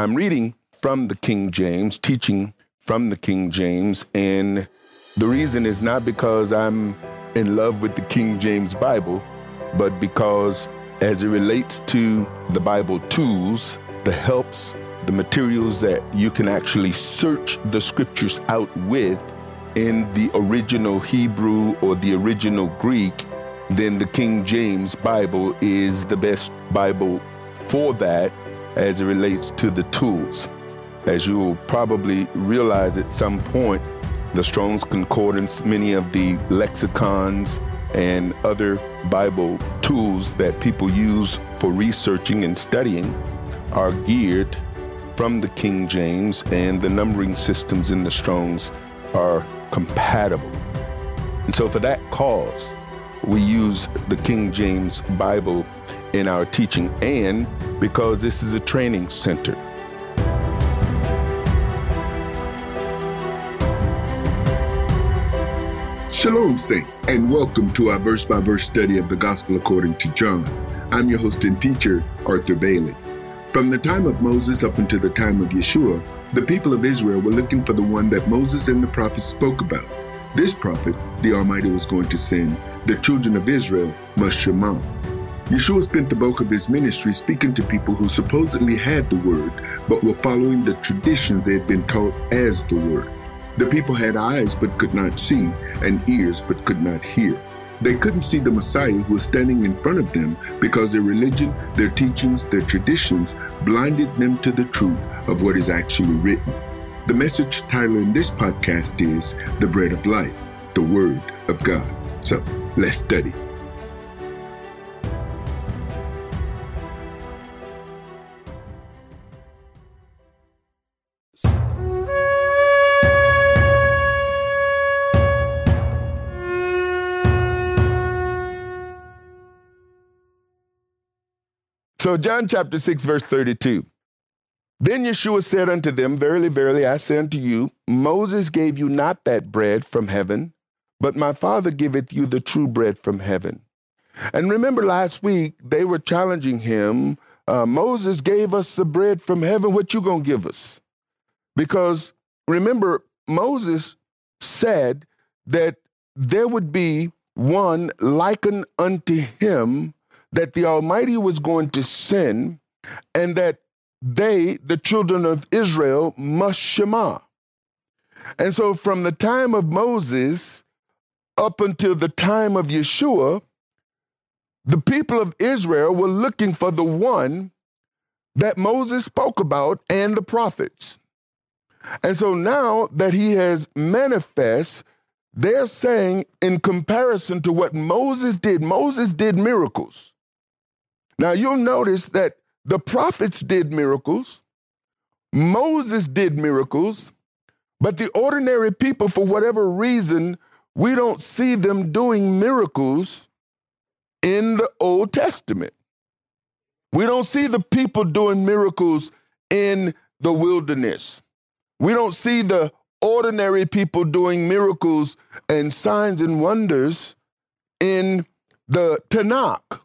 I'm reading from the King James, teaching from the King James, and the reason is not because I'm in love with the King James Bible, but because as it relates to the Bible tools, the helps, the materials that you can actually search the scriptures out with in the original Hebrew or the original Greek, then the King James Bible is the best Bible for that as it relates to the tools. As you will probably realize at some point, the Strong's Concordance, many of the lexicons, and other Bible tools that people use for researching and studying are geared from the King James, and the numbering systems in the Strong's are compatible. And so, for that cause, we use the King James Bible in our teaching, and because this is a training center. Shalom, Saints, and welcome to our verse by verse study of the Gospel according to John. I'm your host and teacher, Arthur Bailey. From the time of Moses up until the time of Yeshua, the people of Israel were looking for the one that Moses and the prophets spoke about. This prophet, the Almighty was going to send, the children of Israel must Shema. Yeshua spent the bulk of his ministry speaking to people who supposedly had the word, but were following the traditions they had been taught as the word. The people had eyes but could not see, and ears but could not hear. They couldn't see the Messiah who was standing in front of them because their religion, their teachings, their traditions blinded them to the truth of what is actually written. The message title in this podcast is The Bread of Life, the Word of God. So let's study. So, John chapter 6, verse 32. Then Yeshua said unto them, Verily, verily, I say unto you, Moses gave you not that bread from heaven, but my Father giveth you the true bread from heaven. And remember last week, they were challenging him. Uh, Moses gave us the bread from heaven. What you gonna give us? Because remember, Moses said that there would be one likened unto him that the Almighty was going to send and that they, the children of Israel, must Shema. And so from the time of Moses up until the time of Yeshua, the people of Israel were looking for the one that Moses spoke about and the prophets. And so now that he has manifest, they're saying in comparison to what Moses did, Moses did miracles. Now you'll notice that the prophets did miracles, Moses did miracles, but the ordinary people, for whatever reason, we don't see them doing miracles in the Old Testament. We don't see the people doing miracles in the wilderness. We don't see the ordinary people doing miracles and signs and wonders in the Tanakh.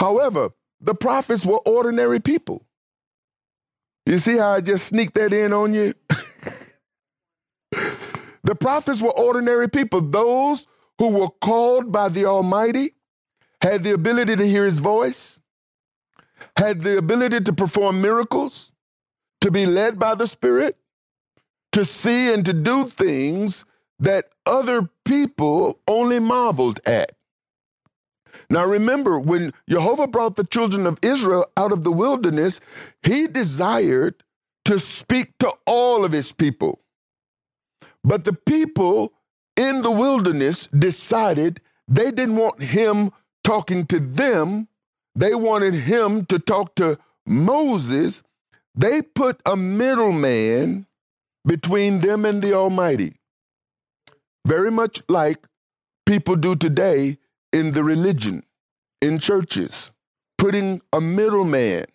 However, the prophets were ordinary people. You see how I just sneaked that in on you? the prophets were ordinary people, those who were called by the Almighty, had the ability to hear his voice, had the ability to perform miracles, to be led by the Spirit, to see and to do things that other people only marveled at. Now remember, when Jehovah brought the children of Israel out of the wilderness, he desired to speak to all of his people. But the people in the wilderness decided they didn't want him talking to them, they wanted him to talk to Moses. They put a middleman between them and the Almighty. Very much like people do today in the religion, in churches, putting a middleman.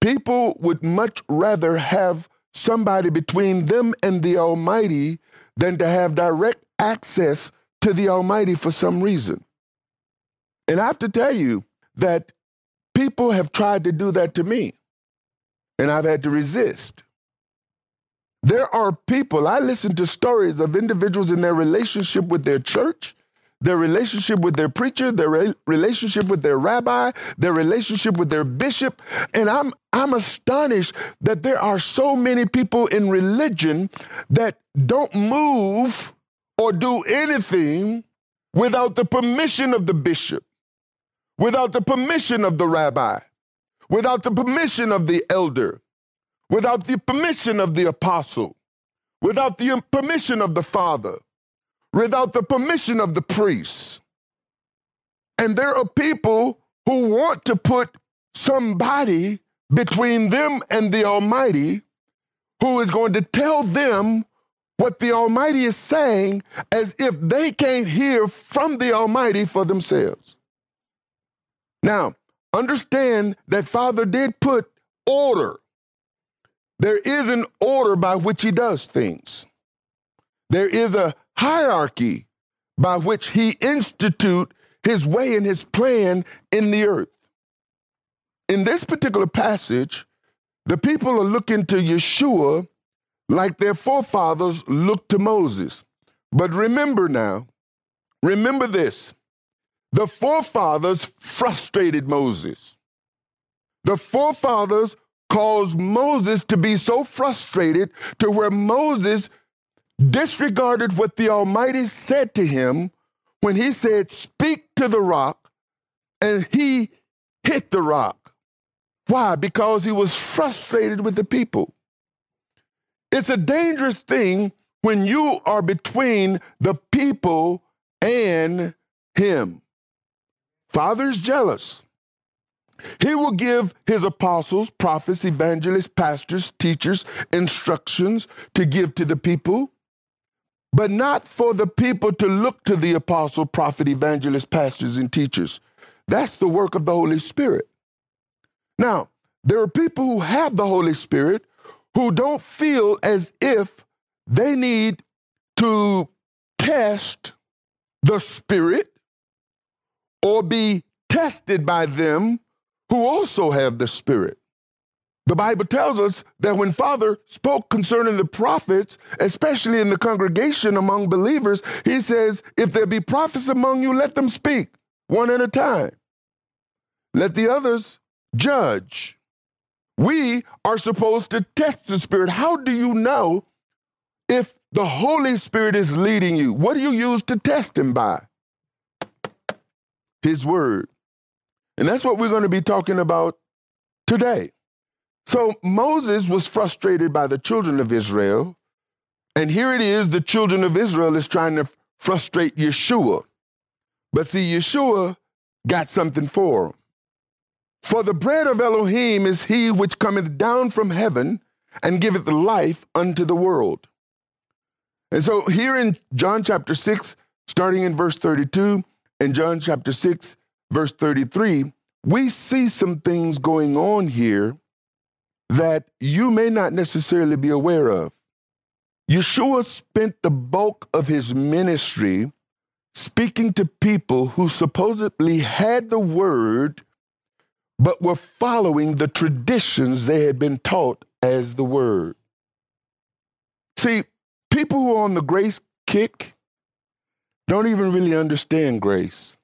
People would much rather have somebody between them and the Almighty than to have direct access to the Almighty for some reason. And I have to tell you that people have tried to do that to me. and I've had to resist. There are people, I listen to stories of individuals in their relationship with their church, their relationship with their preacher, their re- relationship with their rabbi, their relationship with their bishop, and I'm I'm astonished that there are so many people in religion that don't move or do anything without the permission of the bishop, without the permission of the rabbi, without the permission of the elder, without the permission of the apostle, without the permission of the father, without the permission of the priest. And there are people who want to put somebody between them and the Almighty who is going to tell them what the Almighty is saying as if they can't hear from the Almighty for themselves. Now, understand that Father did put order there is an order by which he does things. There is a hierarchy by which he institute his way and his plan in the earth. In this particular passage, the people are looking to Yeshua like their forefathers looked to Moses. But remember now, remember this the forefathers frustrated Moses. The forefathers caused Moses to be so frustrated to where Moses disregarded what the Almighty said to him when he said, Speak to the rock, and he hit the rock. Why? Because he was frustrated with the people. It's a dangerous thing when you are between the people and him. Father's jealous. He will give his apostles, prophets, evangelists, pastors, teachers instructions to give to the people, but not for the people to look to the apostle, prophet, evangelist, pastors, and teachers. That's the work of the Holy Spirit. Now, there are people who have the Holy Spirit who don't feel as if they need to test the Spirit or be tested by them who also have the Spirit. The Bible tells us that when Father spoke concerning the prophets, especially in the congregation among believers, he says, If there be prophets among you, let them speak one at a time. Let the others judge. We are supposed to test the Spirit. How do you know if the Holy Spirit is leading you? What do you use to test Him by? His Word. And that's what we're going to be talking about today. So Moses was frustrated by the children of Israel. And here it is the children of Israel is trying to frustrate Yeshua. But see, Yeshua got something for him. For the bread of Elohim is he which cometh down from heaven and giveth life unto the world. And so here in John chapter 6, starting in verse 32, and John chapter 6, verse 33, we see some things going on here that you may not necessarily be aware of. Yeshua spent the bulk of his ministry speaking to people who supposedly had the word, but were following the traditions they had been taught as the word. See, people who are on the grace kick don't even really understand grace.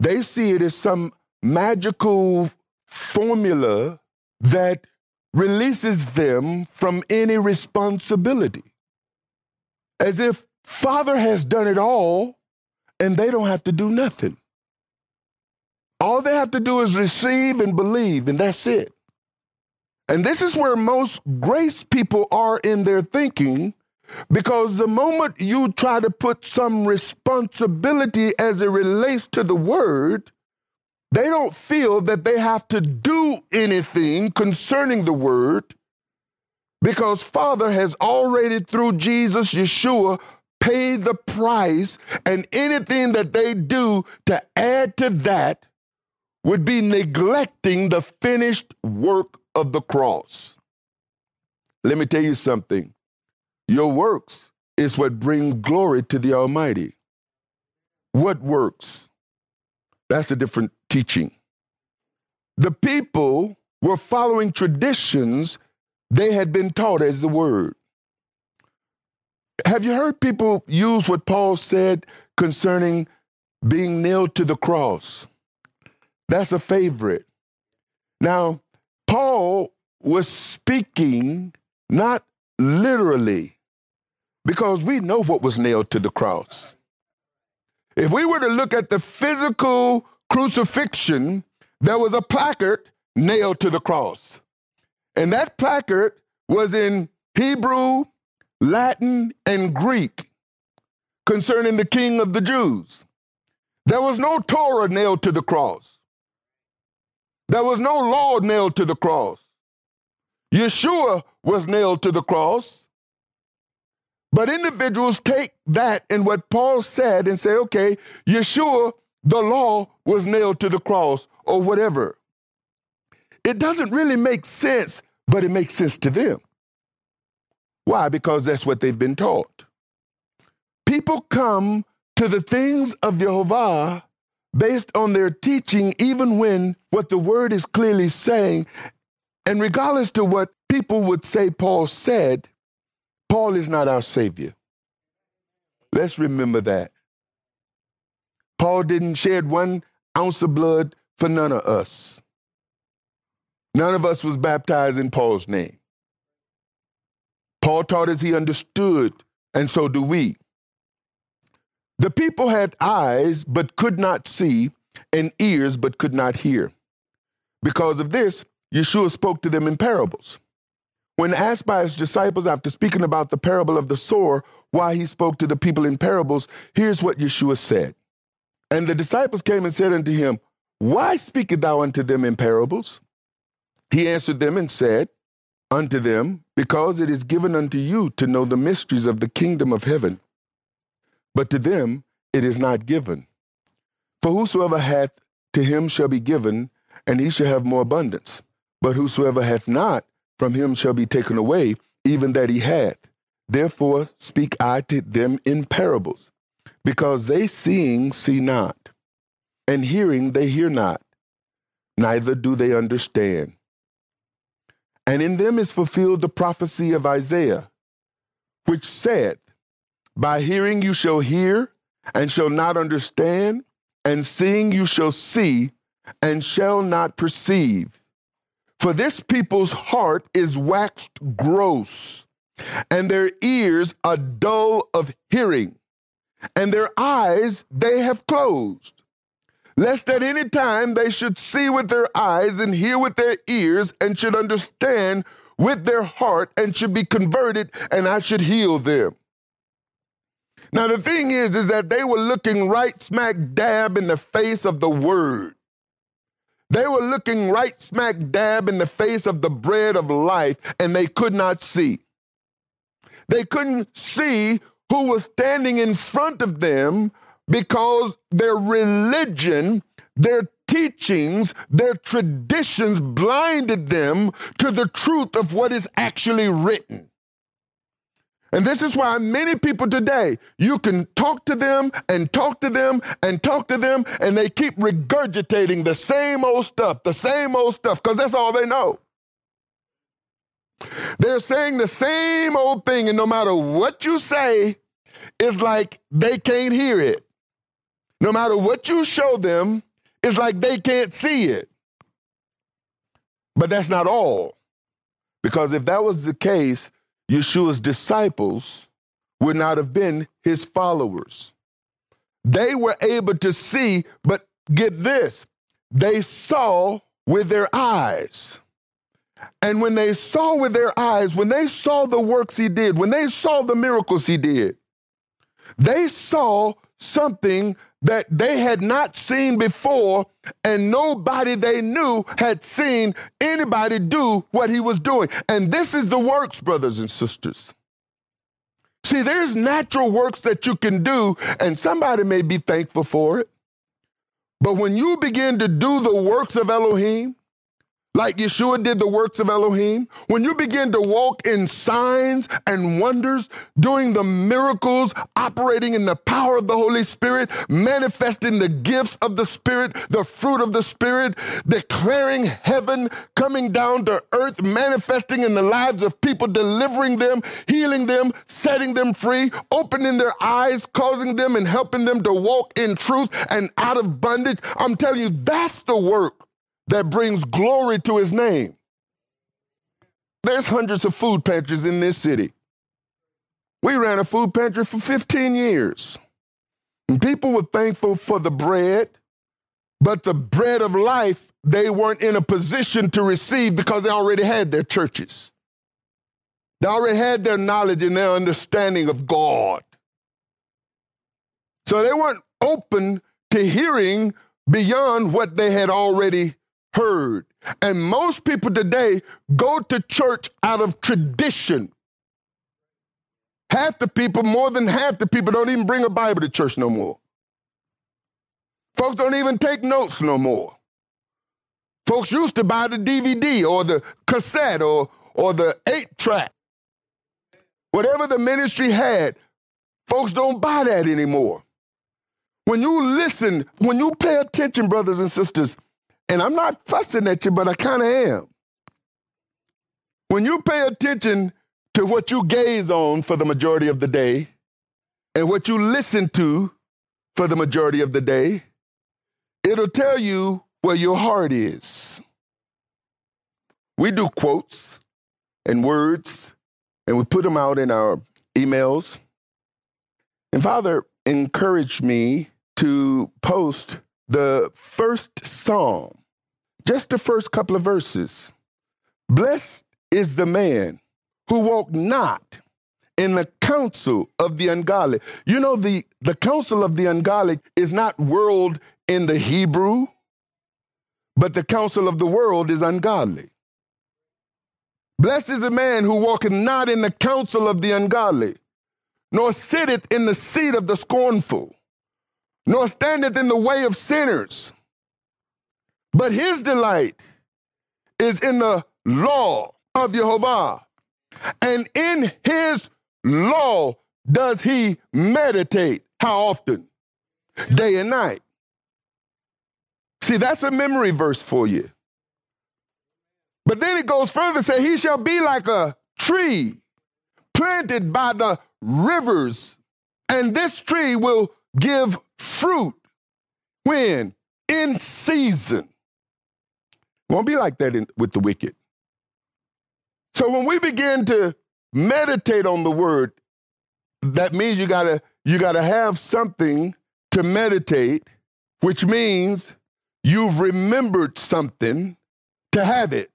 They see it as some magical formula that releases them from any responsibility. As if Father has done it all and they don't have to do nothing. All they have to do is receive and believe, and that's it. And this is where most grace people are in their thinking because the moment you try to put some responsibility as it relates to the word, they don't feel that they have to do anything concerning the word because Father has already, through Jesus, Yeshua, paid the price, and anything that they do to add to that would be neglecting the finished work of the cross. Let me tell you something. Your works is what brings glory to the Almighty. What works? That's a different teaching. The people were following traditions they had been taught as the word. Have you heard people use what Paul said concerning being nailed to the cross? That's a favorite. Now, Paul was speaking not literally, because we know what was nailed to the cross. If we were to look at the physical crucifixion, there was a placard nailed to the cross. And that placard was in Hebrew, Latin, and Greek concerning the king of the Jews. There was no Torah nailed to the cross. There was no law nailed to the cross. Yeshua was nailed to the cross. But individuals take that and what Paul said and say, okay, Yeshua, the law was nailed to the cross or whatever. It doesn't really make sense, but it makes sense to them. Why? Because that's what they've been taught. People come to the things of Jehovah based on their teaching, even when what the word is clearly saying, and regardless to what people would say Paul said, Paul is not our Savior. Let's remember that. Paul didn't shed one ounce of blood for none of us. None of us was baptized in Paul's name. Paul taught as he understood, and so do we. The people had eyes but could not see, and ears but could not hear. Because of this, Yeshua spoke to them in parables. When asked by his disciples after speaking about the parable of the sower why he spoke to the people in parables, here's what Yeshua said. And the disciples came and said unto him, Why speakest thou unto them in parables? He answered them and said unto them, Because it is given unto you to know the mysteries of the kingdom of heaven, but to them it is not given. For whosoever hath, to him shall be given, and he shall have more abundance. But whosoever hath not, from him shall be taken away, even that he hath. Therefore speak I to them in parables, because they seeing see not, and hearing they hear not, neither do they understand. And in them is fulfilled the prophecy of Isaiah, which said, By hearing you shall hear, and shall not understand, and seeing you shall see, and shall not perceive. For this people's heart is waxed gross, and their ears are dull of hearing, and their eyes they have closed, lest at any time they should see with their eyes and hear with their ears, and should understand with their heart, and should be converted, and I should heal them. Now the thing is, is that they were looking right smack dab in the face of the word. They were looking right smack dab in the face of the bread of life, and they could not see. They couldn't see who was standing in front of them because their religion, their teachings, their traditions blinded them to the truth of what is actually written. And this is why many people today, you can talk to them and talk to them and talk to them, and they keep regurgitating the same old stuff, the same old stuff, because that's all they know. They're saying the same old thing, and no matter what you say, it's like they can't hear it. No matter what you show them, it's like they can't see it. But that's not all. Because if that was the case, Yeshua's disciples would not have been his followers. They were able to see, but get this, they saw with their eyes. And when they saw with their eyes, when they saw the works he did, when they saw the miracles he did, they saw something that they had not seen before, and nobody they knew had seen anybody do what he was doing. And this is the works, brothers and sisters. See, there's natural works that you can do, and somebody may be thankful for it. But when you begin to do the works of Elohim, like Yeshua did the works of Elohim, when you begin to walk in signs and wonders, doing the miracles, operating in the power of the Holy Spirit, manifesting the gifts of the Spirit, the fruit of the Spirit, declaring heaven coming down to earth, manifesting in the lives of people, delivering them, healing them, setting them free, opening their eyes, causing them and helping them to walk in truth and out of bondage. I'm telling you, that's the work that brings glory to his name. There's hundreds of food pantries in this city. We ran a food pantry for 15 years. And people were thankful for the bread, but the bread of life they weren't in a position to receive because they already had their churches. They already had their knowledge and their understanding of God. So they weren't open to hearing beyond what they had already heard. And most people today go to church out of tradition. Half the people, more than half the people, don't even bring a Bible to church no more. Folks don't even take notes no more. Folks used to buy the DVD or the cassette or, or the eight track. Whatever the ministry had, folks don't buy that anymore. When you listen, when you pay attention, brothers and sisters, and I'm not fussing at you, but I kind of am. When you pay attention to what you gaze on for the majority of the day and what you listen to for the majority of the day, it'll tell you where your heart is. We do quotes and words, and we put them out in our emails. And Father encouraged me to post the first psalm just the first couple of verses. Blessed is the man who walk not in the counsel of the ungodly. You know, the, the counsel of the ungodly is not world in the Hebrew, but the counsel of the world is ungodly. Blessed is the man who walketh not in the counsel of the ungodly, nor sitteth in the seat of the scornful, nor standeth in the way of sinners but his delight is in the law of Jehovah. And in his law does he meditate. How often? Day and night. See, that's a memory verse for you. But then it goes further, say, he shall be like a tree planted by the rivers, and this tree will give fruit when? In season. Won't be like that in, with the wicked. So when we begin to meditate on the word, that means you gotta you gotta have something to meditate, which means you've remembered something to have it.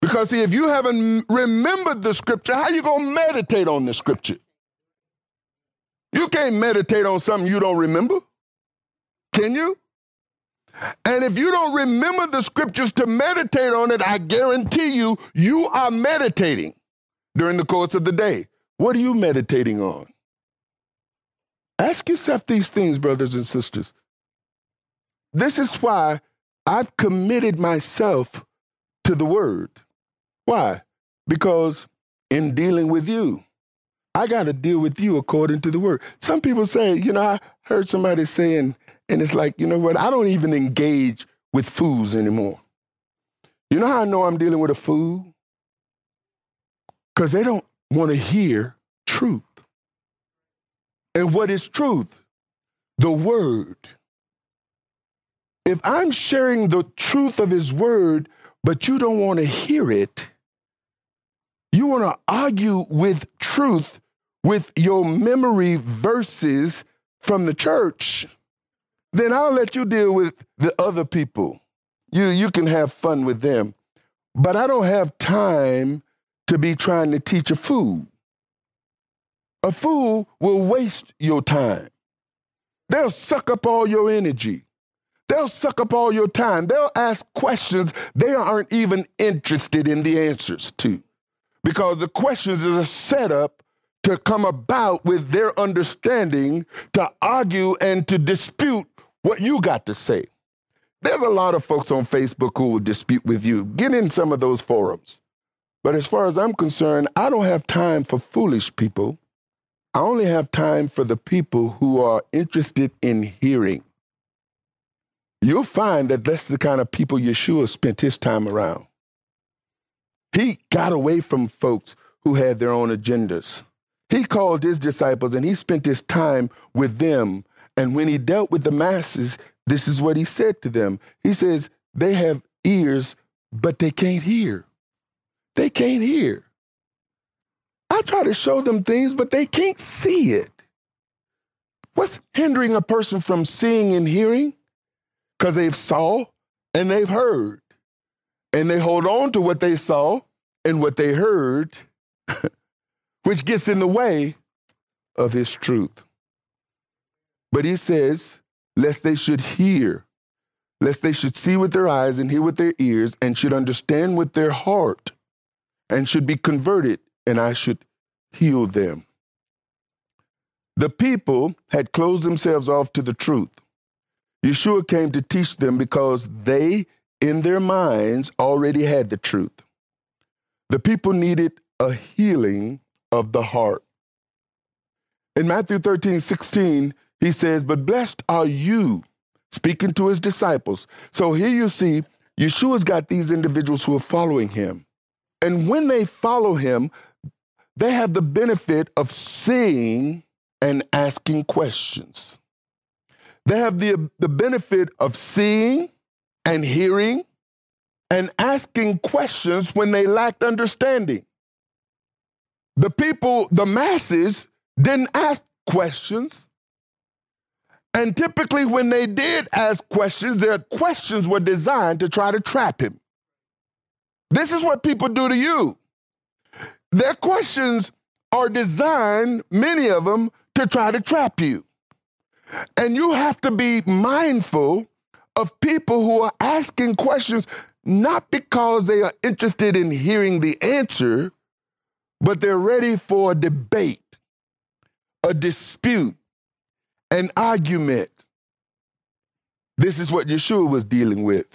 Because see, if you haven't remembered the scripture, how you gonna meditate on the scripture? You can't meditate on something you don't remember. Can you? And if you don't remember the scriptures to meditate on it, I guarantee you, you are meditating during the course of the day. What are you meditating on? Ask yourself these things, brothers and sisters. This is why I've committed myself to the word. Why? Because in dealing with you, I got to deal with you according to the word. Some people say, you know, I heard somebody saying, and it's like, you know what? I don't even engage with fools anymore. You know how I know I'm dealing with a fool? Because they don't want to hear truth. And what is truth? The word. If I'm sharing the truth of his word, but you don't want to hear it, you want to argue with truth with your memory verses from the church then I'll let you deal with the other people. You, you can have fun with them. But I don't have time to be trying to teach a fool. A fool will waste your time. They'll suck up all your energy. They'll suck up all your time. They'll ask questions they aren't even interested in the answers to. Because the questions is a setup to come about with their understanding, to argue and to dispute what you got to say. there's a lot of folks on Facebook who will dispute with you. Get in some of those forums. But as far as I'm concerned, I don't have time for foolish people. I only have time for the people who are interested in hearing. You'll find that that's the kind of people Yeshua spent his time around. He got away from folks who had their own agendas. He called his disciples and he spent his time with them. And when he dealt with the masses, this is what he said to them. He says, They have ears, but they can't hear. They can't hear. I try to show them things, but they can't see it. What's hindering a person from seeing and hearing? Because they've saw and they've heard. And they hold on to what they saw and what they heard, which gets in the way of his truth. But he says, lest they should hear, lest they should see with their eyes and hear with their ears, and should understand with their heart, and should be converted, and I should heal them. The people had closed themselves off to the truth. Yeshua came to teach them because they, in their minds, already had the truth. The people needed a healing of the heart. In Matthew 13, 16, he says, But blessed are you, speaking to his disciples. So here you see, Yeshua's got these individuals who are following him. And when they follow him, they have the benefit of seeing and asking questions. They have the, the benefit of seeing and hearing and asking questions when they lacked understanding. The people, the masses, didn't ask questions. And typically, when they did ask questions, their questions were designed to try to trap him. This is what people do to you. Their questions are designed, many of them, to try to trap you. And you have to be mindful of people who are asking questions not because they are interested in hearing the answer, but they're ready for a debate, a dispute, an argument. This is what Yeshua was dealing with.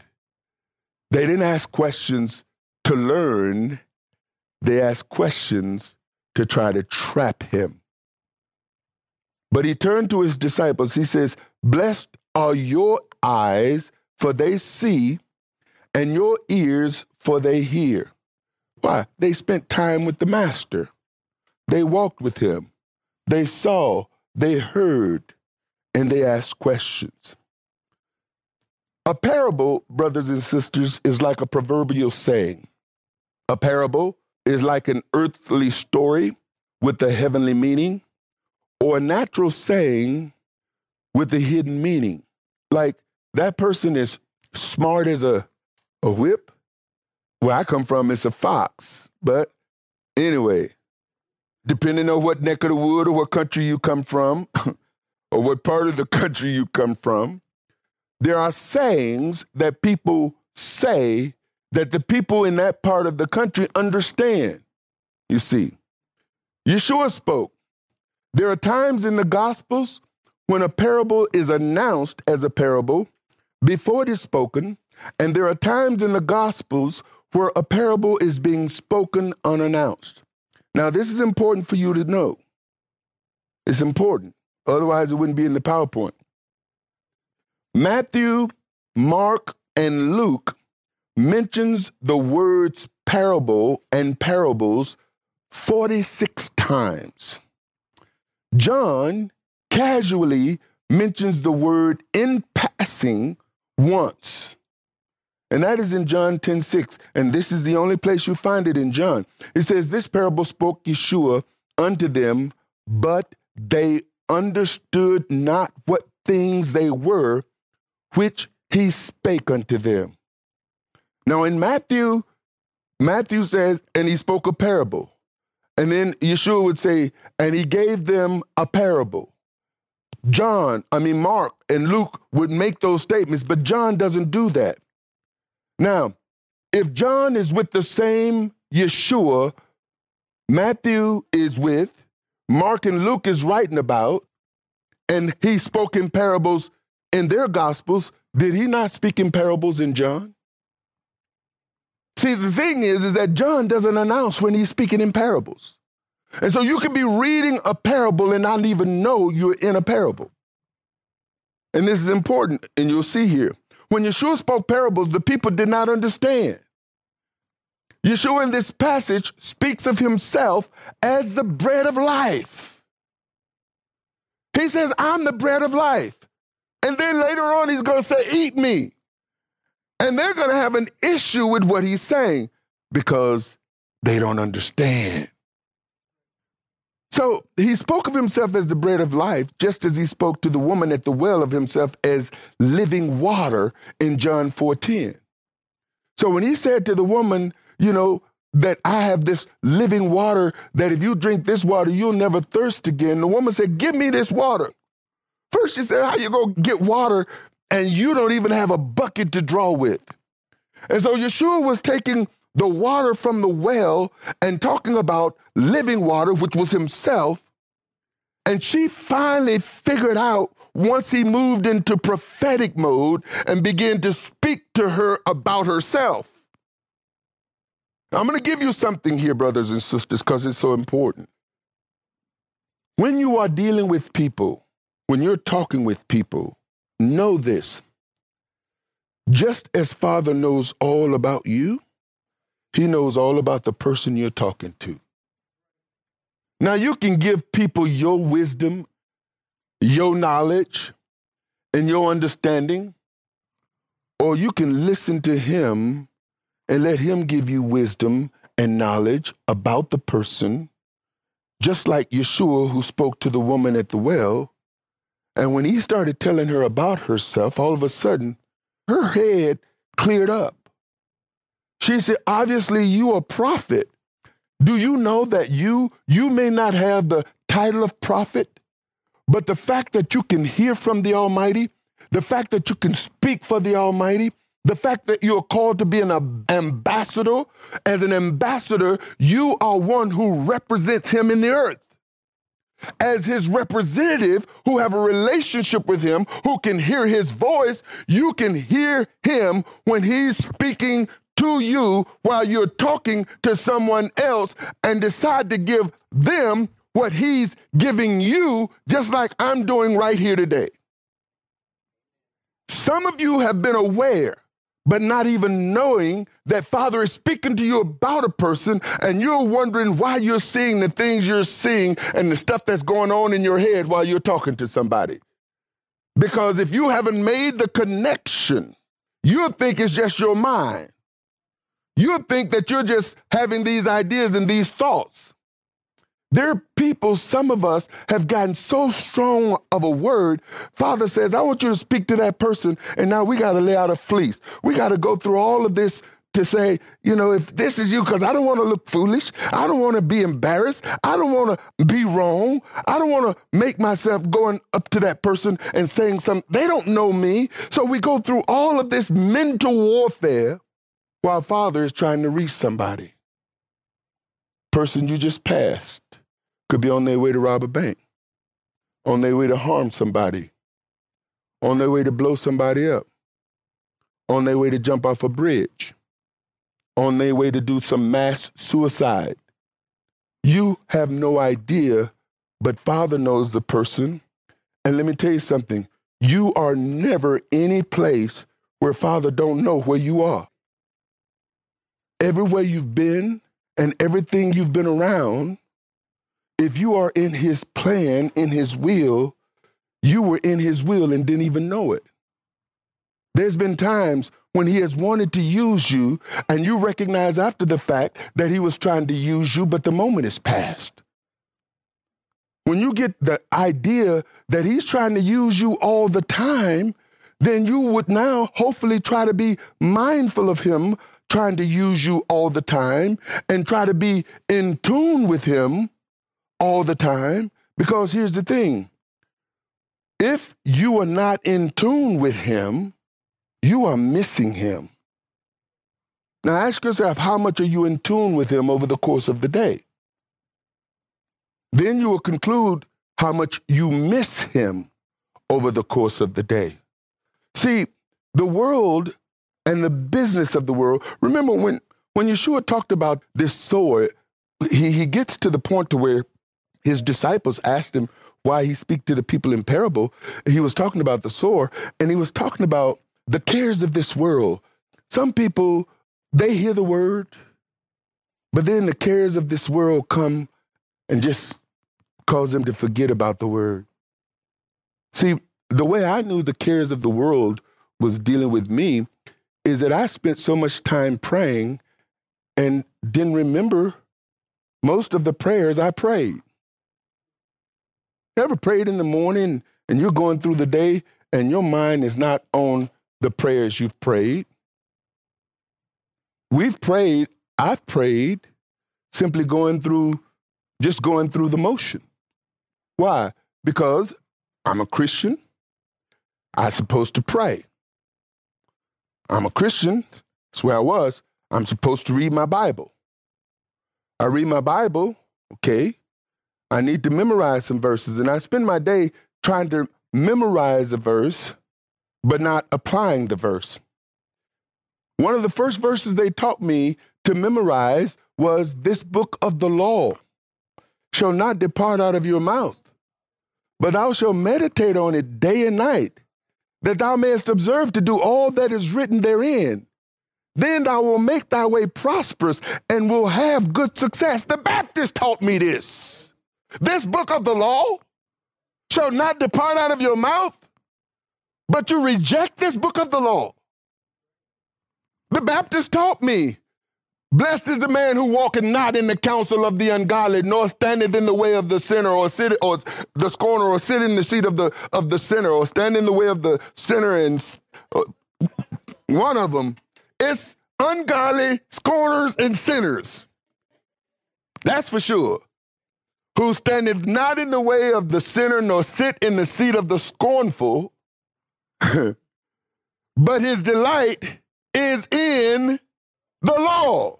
They didn't ask questions to learn, they asked questions to try to trap him. But he turned to his disciples. He says, Blessed are your eyes, for they see, and your ears, for they hear. Why? They spent time with the Master. They walked with him. They saw, they heard, and they ask questions. A parable, brothers and sisters, is like a proverbial saying. A parable is like an earthly story with a heavenly meaning, or a natural saying with a hidden meaning. Like that person is smart as a, a whip. Where I come from, it's a fox. But anyway, depending on what neck of the wood or what country you come from, or what part of the country you come from, there are sayings that people say that the people in that part of the country understand. You see, Yeshua spoke. There are times in the Gospels when a parable is announced as a parable before it is spoken, and there are times in the Gospels where a parable is being spoken unannounced. Now, this is important for you to know. It's important. Otherwise, it wouldn't be in the PowerPoint. Matthew, Mark, and Luke mentions the words parable and parables 46 times. John casually mentions the word in passing once. And that is in John 10 6. And this is the only place you find it in John. It says, This parable spoke Yeshua unto them, but they understood not what things they were which he spake unto them. Now in Matthew, Matthew says, and he spoke a parable. And then Yeshua would say, and he gave them a parable. John, I mean, Mark and Luke would make those statements, but John doesn't do that. Now, if John is with the same Yeshua Matthew is with, Mark and Luke is writing about, and he spoke in parables in their gospels, did he not speak in parables in John? See, the thing is, is that John doesn't announce when he's speaking in parables. And so you could be reading a parable and not even know you're in a parable. And this is important, and you'll see here. When Yeshua spoke parables, the people did not understand. Yeshua in this passage speaks of himself as the bread of life. He says, I'm the bread of life. And then later on, he's going to say, Eat me. And they're going to have an issue with what he's saying because they don't understand. So he spoke of himself as the bread of life, just as he spoke to the woman at the well of himself as living water in John 4:10. So when he said to the woman, you know, that I have this living water, that if you drink this water, you'll never thirst again. The woman said, Give me this water. First, she said, How you gonna get water and you don't even have a bucket to draw with? And so Yeshua was taking the water from the well and talking about living water, which was himself. And she finally figured out once he moved into prophetic mode and began to speak to her about herself. I'm going to give you something here, brothers and sisters, because it's so important. When you are dealing with people, when you're talking with people, know this. Just as Father knows all about you, He knows all about the person you're talking to. Now, you can give people your wisdom, your knowledge, and your understanding, or you can listen to Him and let Him give you wisdom and knowledge about the person, just like Yeshua, who spoke to the woman at the well. And when he started telling her about herself, all of a sudden, her head cleared up. She said, Obviously, you are a prophet. Do you know that you you may not have the title of prophet, but the fact that you can hear from the Almighty, the fact that you can speak for the Almighty, the fact that you're called to be an ambassador, as an ambassador, you are one who represents him in the earth. As his representative who have a relationship with him, who can hear his voice, you can hear him when he's speaking to you while you're talking to someone else and decide to give them what he's giving you, just like I'm doing right here today. Some of you have been aware but not even knowing that Father is speaking to you about a person and you're wondering why you're seeing the things you're seeing and the stuff that's going on in your head while you're talking to somebody. Because if you haven't made the connection, you'll think it's just your mind. You'll think that you're just having these ideas and these thoughts. There are people, some of us have gotten so strong of a word. Father says, I want you to speak to that person, and now we got to lay out a fleece. We got to go through all of this to say, you know, if this is you, because I don't want to look foolish. I don't want to be embarrassed. I don't want to be wrong. I don't want to make myself going up to that person and saying something. They don't know me. So we go through all of this mental warfare while Father is trying to reach somebody. Person you just passed could be on their way to rob a bank, on their way to harm somebody, on their way to blow somebody up, on their way to jump off a bridge, on their way to do some mass suicide. You have no idea, but Father knows the person. And let me tell you something you are never any place where Father don't know where you are. Everywhere you've been and everything you've been around, if you are in his plan, in his will, you were in his will and didn't even know it. There's been times when he has wanted to use you, and you recognize after the fact that he was trying to use you, but the moment is past. When you get the idea that he's trying to use you all the time, then you would now hopefully try to be mindful of him trying to use you all the time and try to be in tune with him all the time. Because here's the thing if you are not in tune with Him, you are missing Him. Now ask yourself, how much are you in tune with Him over the course of the day? Then you will conclude how much you miss Him over the course of the day. See, the world and the business of the world. Remember when when Yeshua talked about this sower, he, he gets to the point to where his disciples asked him why he speak to the people in parable. He was talking about the sower, and he was talking about the cares of this world. Some people they hear the word, but then the cares of this world come and just cause them to forget about the word. See, the way I knew the cares of the world was dealing with me is that I spent so much time praying and didn't remember most of the prayers I prayed. Ever prayed in the morning and you're going through the day and your mind is not on the prayers you've prayed? We've prayed, I've prayed, simply going through, just going through the motion. Why? Because I'm a Christian. I'm supposed to pray. I'm a Christian. That's where I was. I'm supposed to read my Bible. I read my Bible, okay. I need to memorize some verses, and I spend my day trying to memorize a verse, but not applying the verse. One of the first verses they taught me to memorize was this book of the law shall not depart out of your mouth, but thou shalt meditate on it day and night, that thou mayest observe to do all that is written therein. Then thou will make thy way prosperous and will have good success. The Baptist taught me this. This book of the law shall not depart out of your mouth, but you reject this book of the law. The Baptist taught me. Blessed is the man who walketh not in the counsel of the ungodly, nor standeth in the way of the sinner, or sit or the scorner, or sit in the seat of the of the sinner, or stand in the way of the sinner. And uh, one of them, it's ungodly scorners and sinners. That's for sure. Who standeth not in the way of the sinner, nor sit in the seat of the scornful, but his delight is in the law.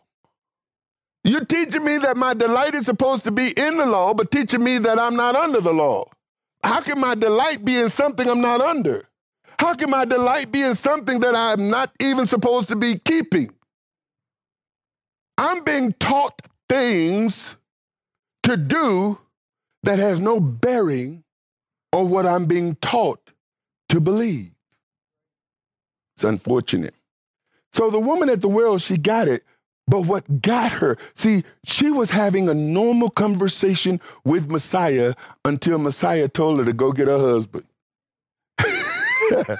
You're teaching me that my delight is supposed to be in the law, but teaching me that I'm not under the law. How can my delight be in something I'm not under? How can my delight be in something that I'm not even supposed to be keeping? I'm being taught things to do that has no bearing on what I'm being taught to believe. It's unfortunate. So the woman at the well, she got it. But what got her, see, she was having a normal conversation with Messiah until Messiah told her to go get her husband.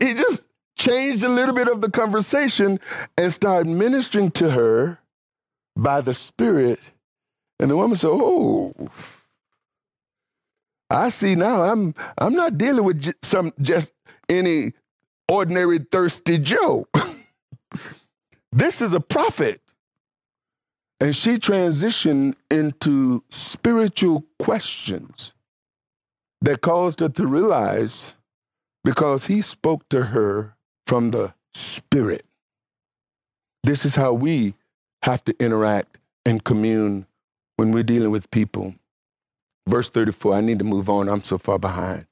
he just changed a little bit of the conversation and started ministering to her by the Spirit. And the woman said, Oh, I see now I'm I'm not dealing with some just any ordinary thirsty Joe. this is a prophet. And she transitioned into spiritual questions that caused her to realize because he spoke to her from the Spirit. This is how we have to interact and commune when we're dealing with people. Verse 34, I need to move on, I'm so far behind.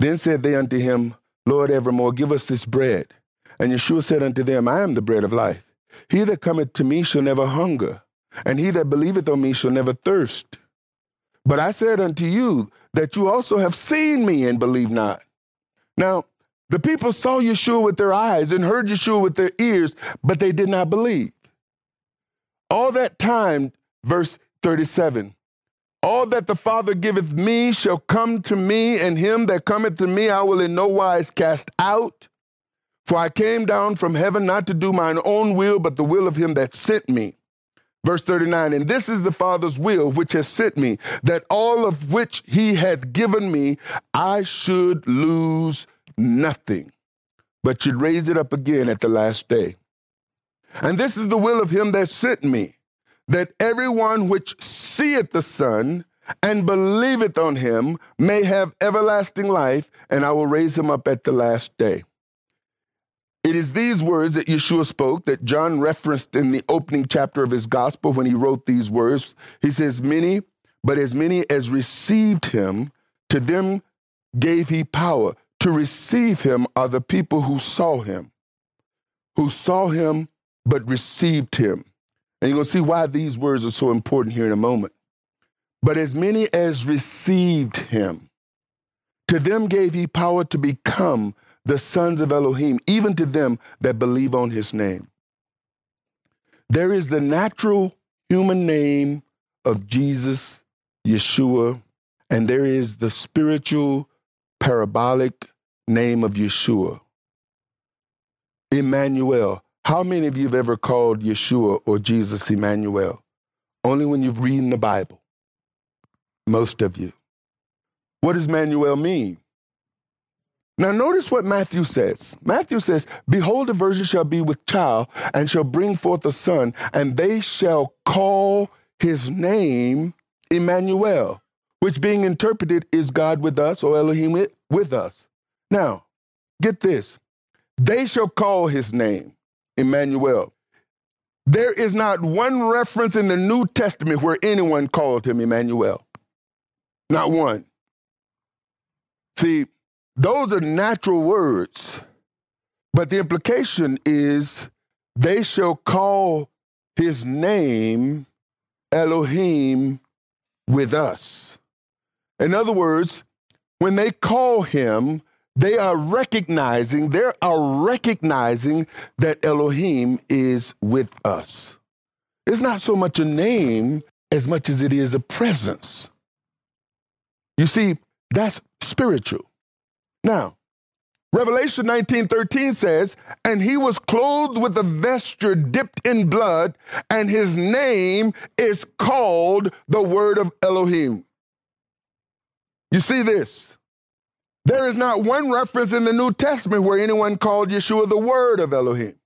Then said they unto him, Lord evermore, give us this bread. And Yeshua said unto them, I am the bread of life. He that cometh to me shall never hunger, and he that believeth on me shall never thirst. But I said unto you that you also have seen me and believe not. Now, the people saw Yeshua with their eyes and heard Yeshua with their ears, but they did not believe. All that time, verse 37, all that the Father giveth me shall come to me, and him that cometh to me I will in no wise cast out. For I came down from heaven not to do mine own will, but the will of him that sent me. Verse 39, and this is the Father's will which has sent me, that all of which he hath given me, I should lose nothing, but should raise it up again at the last day. And this is the will of him that sent me, that everyone which seeth the Son and believeth on him may have everlasting life, and I will raise him up at the last day. It is these words that Yeshua spoke that John referenced in the opening chapter of his gospel when he wrote these words. He says, Many, but as many as received him, to them gave he power to receive him are the people who saw him, who saw him but received him. And you're going to see why these words are so important here in a moment. But as many as received him, to them gave he power to become the sons of Elohim, even to them that believe on his name. There is the natural human name of Jesus, Yeshua, and there is the spiritual, parabolic name of Yeshua. Emmanuel. How many of you have ever called Yeshua or Jesus Emmanuel? Only when you've read the Bible. Most of you. What does Emmanuel mean? Now, notice what Matthew says. Matthew says, Behold, a virgin shall be with child and shall bring forth a son, and they shall call his name Emmanuel, which being interpreted is God with us, or Elohim with us. Now, get this. They shall call his name Emmanuel. There is not one reference in the New Testament where anyone called him Emmanuel. Not one. See, those are natural words, but the implication is they shall call his name Elohim with us. In other words, when they call him, they are recognizing, they are recognizing that Elohim is with us. It's not so much a name as much as it is a presence. You see, that's spiritual. Now, Revelation 19:13 says, "And he was clothed with a vesture dipped in blood, and his name is called the word of Elohim." You see this? There is not one reference in the New Testament where anyone called Yeshua the word of Elohim.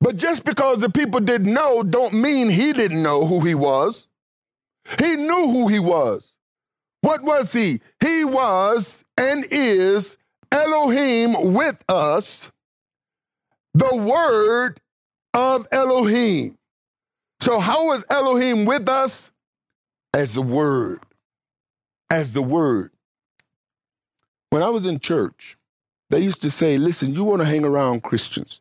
But just because the people didn't know don't mean he didn't know who he was. He knew who he was. What was he? He was and is Elohim with us, the word of Elohim. So, how is Elohim with us? As the word. As the word. When I was in church, they used to say, listen, you want to hang around Christians.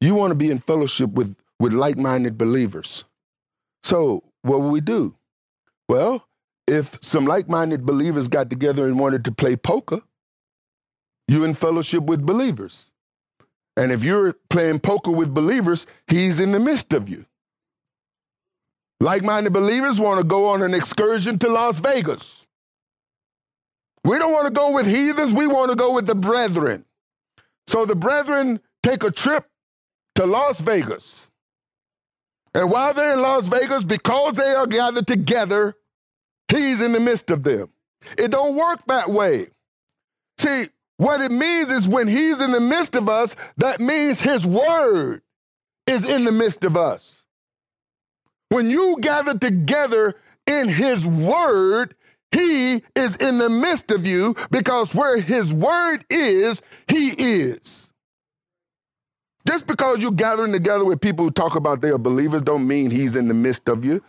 You want to be in fellowship with, with like minded believers. So, what will we do? Well, if some like minded believers got together and wanted to play poker, you're in fellowship with believers. And if you're playing poker with believers, he's in the midst of you. Like minded believers want to go on an excursion to Las Vegas. We don't want to go with heathens, we want to go with the brethren. So the brethren take a trip to Las Vegas. And while they're in Las Vegas, because they are gathered together, He's in the midst of them. It don't work that way. See, what it means is when he's in the midst of us, that means his word is in the midst of us. When you gather together in his word, he is in the midst of you because where his word is, he is. Just because you're gathering together with people who talk about they are believers don't mean he's in the midst of you.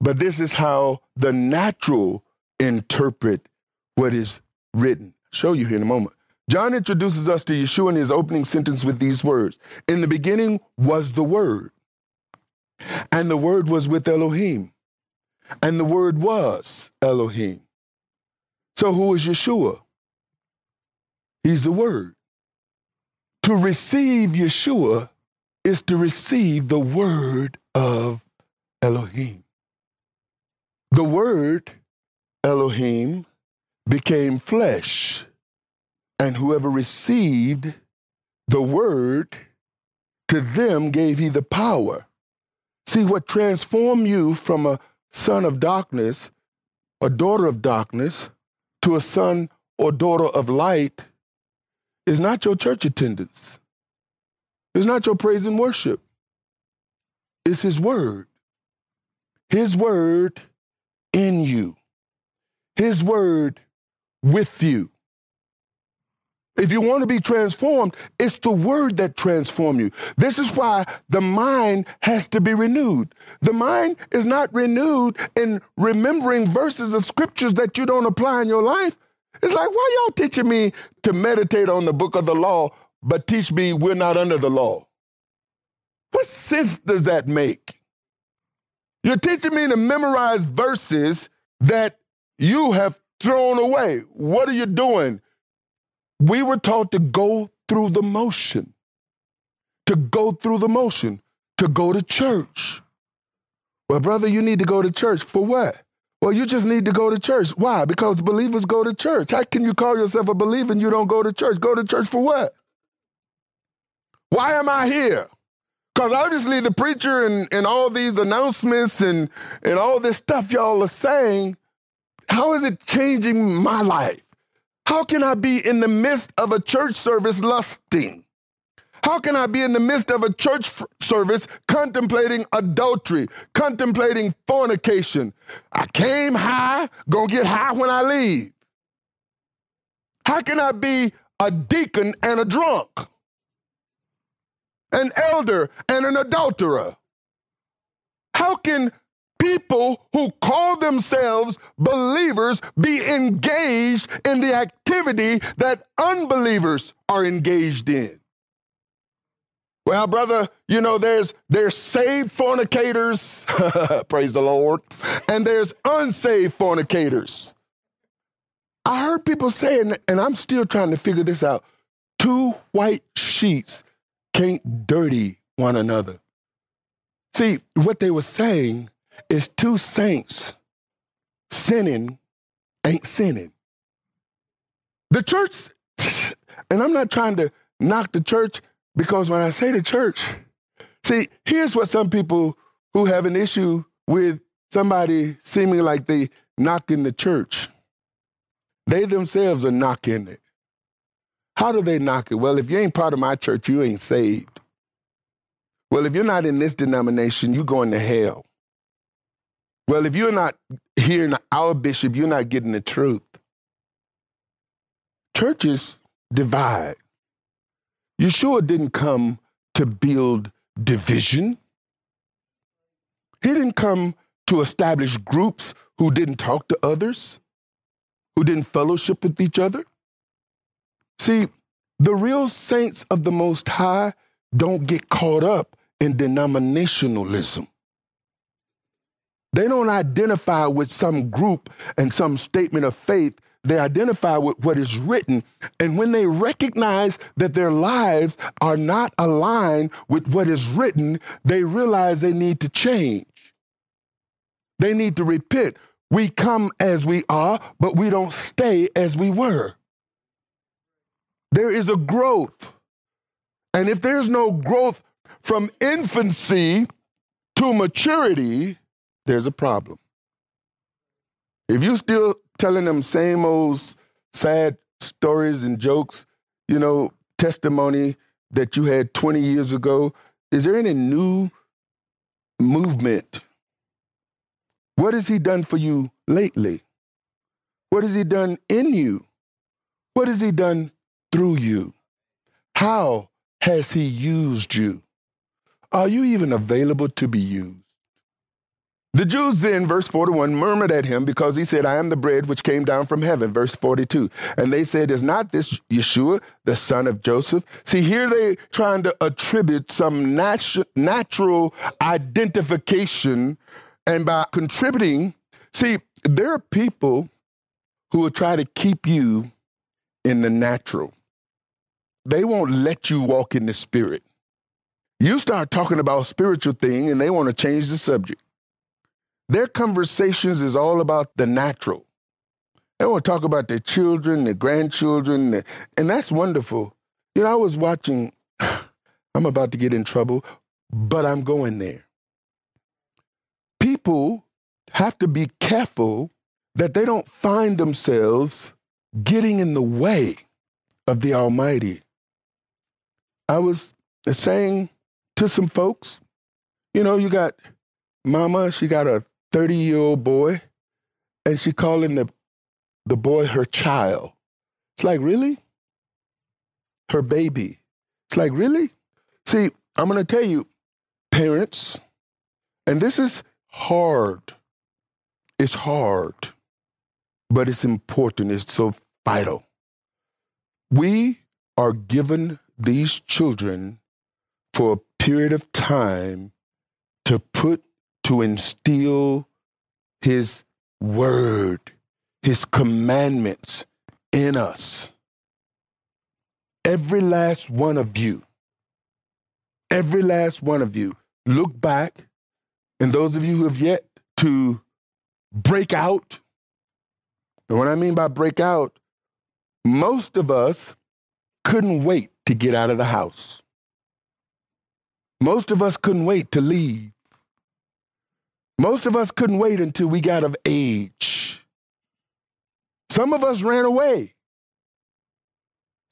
But this is how the natural interpret what is written. I'll show you here in a moment. John introduces us to Yeshua in his opening sentence with these words In the beginning was the Word, and the Word was with Elohim, and the Word was Elohim. So who is Yeshua? He's the Word. To receive Yeshua is to receive the Word of Elohim. The word Elohim became flesh, and whoever received the word, to them gave he the power. See, what transformed you from a son of darkness, a daughter of darkness, to a son or daughter of light is not your church attendance. It's not your praise and worship. It's his word. His word in you, His word with you. If you want to be transformed, it's the word that transforms you. This is why the mind has to be renewed. The mind is not renewed in remembering verses of scriptures that you don't apply in your life. It's like, why y'all teaching me to meditate on the book of the law, but teach me we're not under the law? What sense does that make? You're teaching me to memorize verses that you have thrown away. What are you doing? We were taught to go through the motion, to go through the motion, to go to church. Well, brother, you need to go to church for what? Well, you just need to go to church. Why? Because believers go to church. How can you call yourself a believer and you don't go to church? Go to church for what? Why am I here? Because obviously the preacher and, and all these announcements and, and all this stuff y'all are saying, how is it changing my life? How can I be in the midst of a church service lusting? How can I be in the midst of a church f- service contemplating adultery, contemplating fornication? I came high, gonna get high when I leave. How can I be a deacon and a drunk? An elder and an adulterer? How can people who call themselves believers be engaged in the activity that unbelievers are engaged in? Well, brother, you know, there's there's saved fornicators, praise the Lord, and there's unsaved fornicators. I heard people saying, and I'm still trying to figure this out. Two white sheets can't dirty one another. See, what they were saying is two saints sinning ain't sinning. The church, and I'm not trying to knock the church because when I say the church, see, here's what some people who have an issue with somebody seeming like they knocking the church. They themselves are knocking it. How do they knock it? Well, if you ain't part of my church, you ain't saved. Well, if you're not in this denomination, you're going to hell. Well, if you're not hearing our bishop, you're not getting the truth. Churches divide. Yeshua didn't come to build division. He didn't come to establish groups who didn't talk to others, who didn't fellowship with each other. See, the real saints of the Most High don't get caught up in denominationalism. They don't identify with some group and some statement of faith they identify with what is written. And when they recognize that their lives are not aligned with what is written, they realize they need to change. They need to repent. We come as we are, but we don't stay as we were. There is a growth. And if there's no growth from infancy to maturity, there's a problem. If you're still telling them same old sad stories and jokes, you know, testimony that you had 20 years ago? Is there any new movement? What has he done for you lately? What has he done in you? What has he done through you? How has he used you? Are you even available to be used? The Jews then, verse 41, murmured at him because he said, I am the bread which came down from heaven, verse 42. And they said, Is not this Yeshua, the son of Joseph? See, here they trying to attribute some natu- natural identification. And by contributing, see, there are people who will try to keep you in the natural. They won't let you walk in the spirit. You start talking about spiritual thing and they want to change the subject. Their conversations is all about the natural. They want to talk about their children, their grandchildren, and that's wonderful. You know, I was watching, I'm about to get in trouble, but I'm going there. People have to be careful that they don't find themselves getting in the way of the Almighty. I was saying to some folks, you know, you got mama, she got a 30 year old boy and she calling the, the boy her child. It's like, really? Her baby. It's like, really? See, I'm going to tell you, parents, and this is hard. It's hard, but it's important. It's so vital. We are given these children for a period of time to put, to instill his word, his commandments in us. Every last one of you, every last one of you, look back, and those of you who have yet to break out, and what I mean by break out, most of us couldn't wait to get out of the house. Most of us couldn't wait to leave. Most of us couldn't wait until we got of age. Some of us ran away.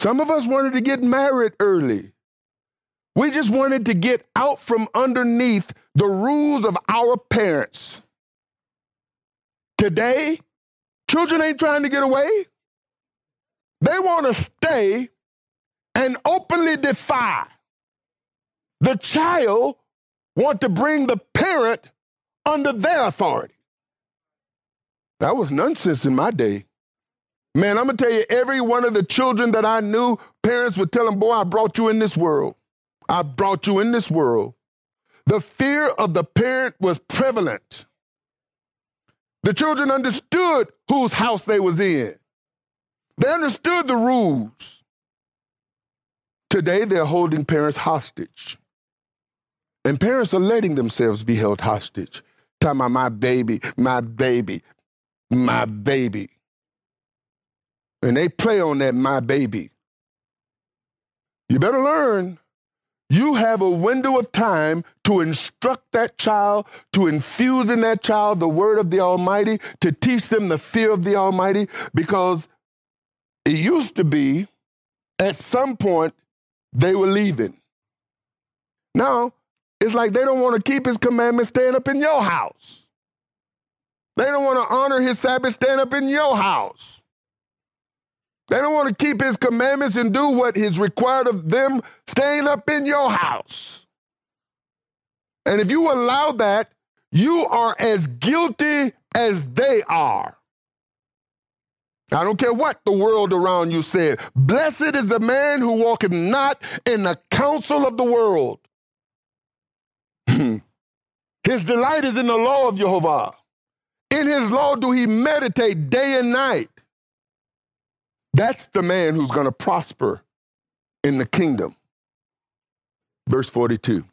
Some of us wanted to get married early. We just wanted to get out from underneath the rules of our parents. Today, children ain't trying to get away. They want to stay and openly defy. The child want to bring the parent under their authority. That was nonsense in my day. Man, I'm gonna tell you, every one of the children that I knew, parents would tell them, Boy, I brought you in this world. I brought you in this world. The fear of the parent was prevalent. The children understood whose house they was in. They understood the rules. Today, they're holding parents hostage. And parents are letting themselves be held hostage. Talking about my baby, my baby, my mm. baby. And they play on that, my baby. You better learn. You have a window of time to instruct that child, to infuse in that child the word of the Almighty, to teach them the fear of the Almighty, because it used to be at some point they were leaving. Now, it's like they don't want to keep his commandments staying up in your house. They don't want to honor his Sabbath staying up in your house. They don't want to keep his commandments and do what is required of them staying up in your house. And if you allow that, you are as guilty as they are. I don't care what the world around you said. Blessed is the man who walketh not in the counsel of the world, his delight is in the law of Jehovah. In his law do he meditate day and night. That's the man who's going to prosper in the kingdom. Verse 42.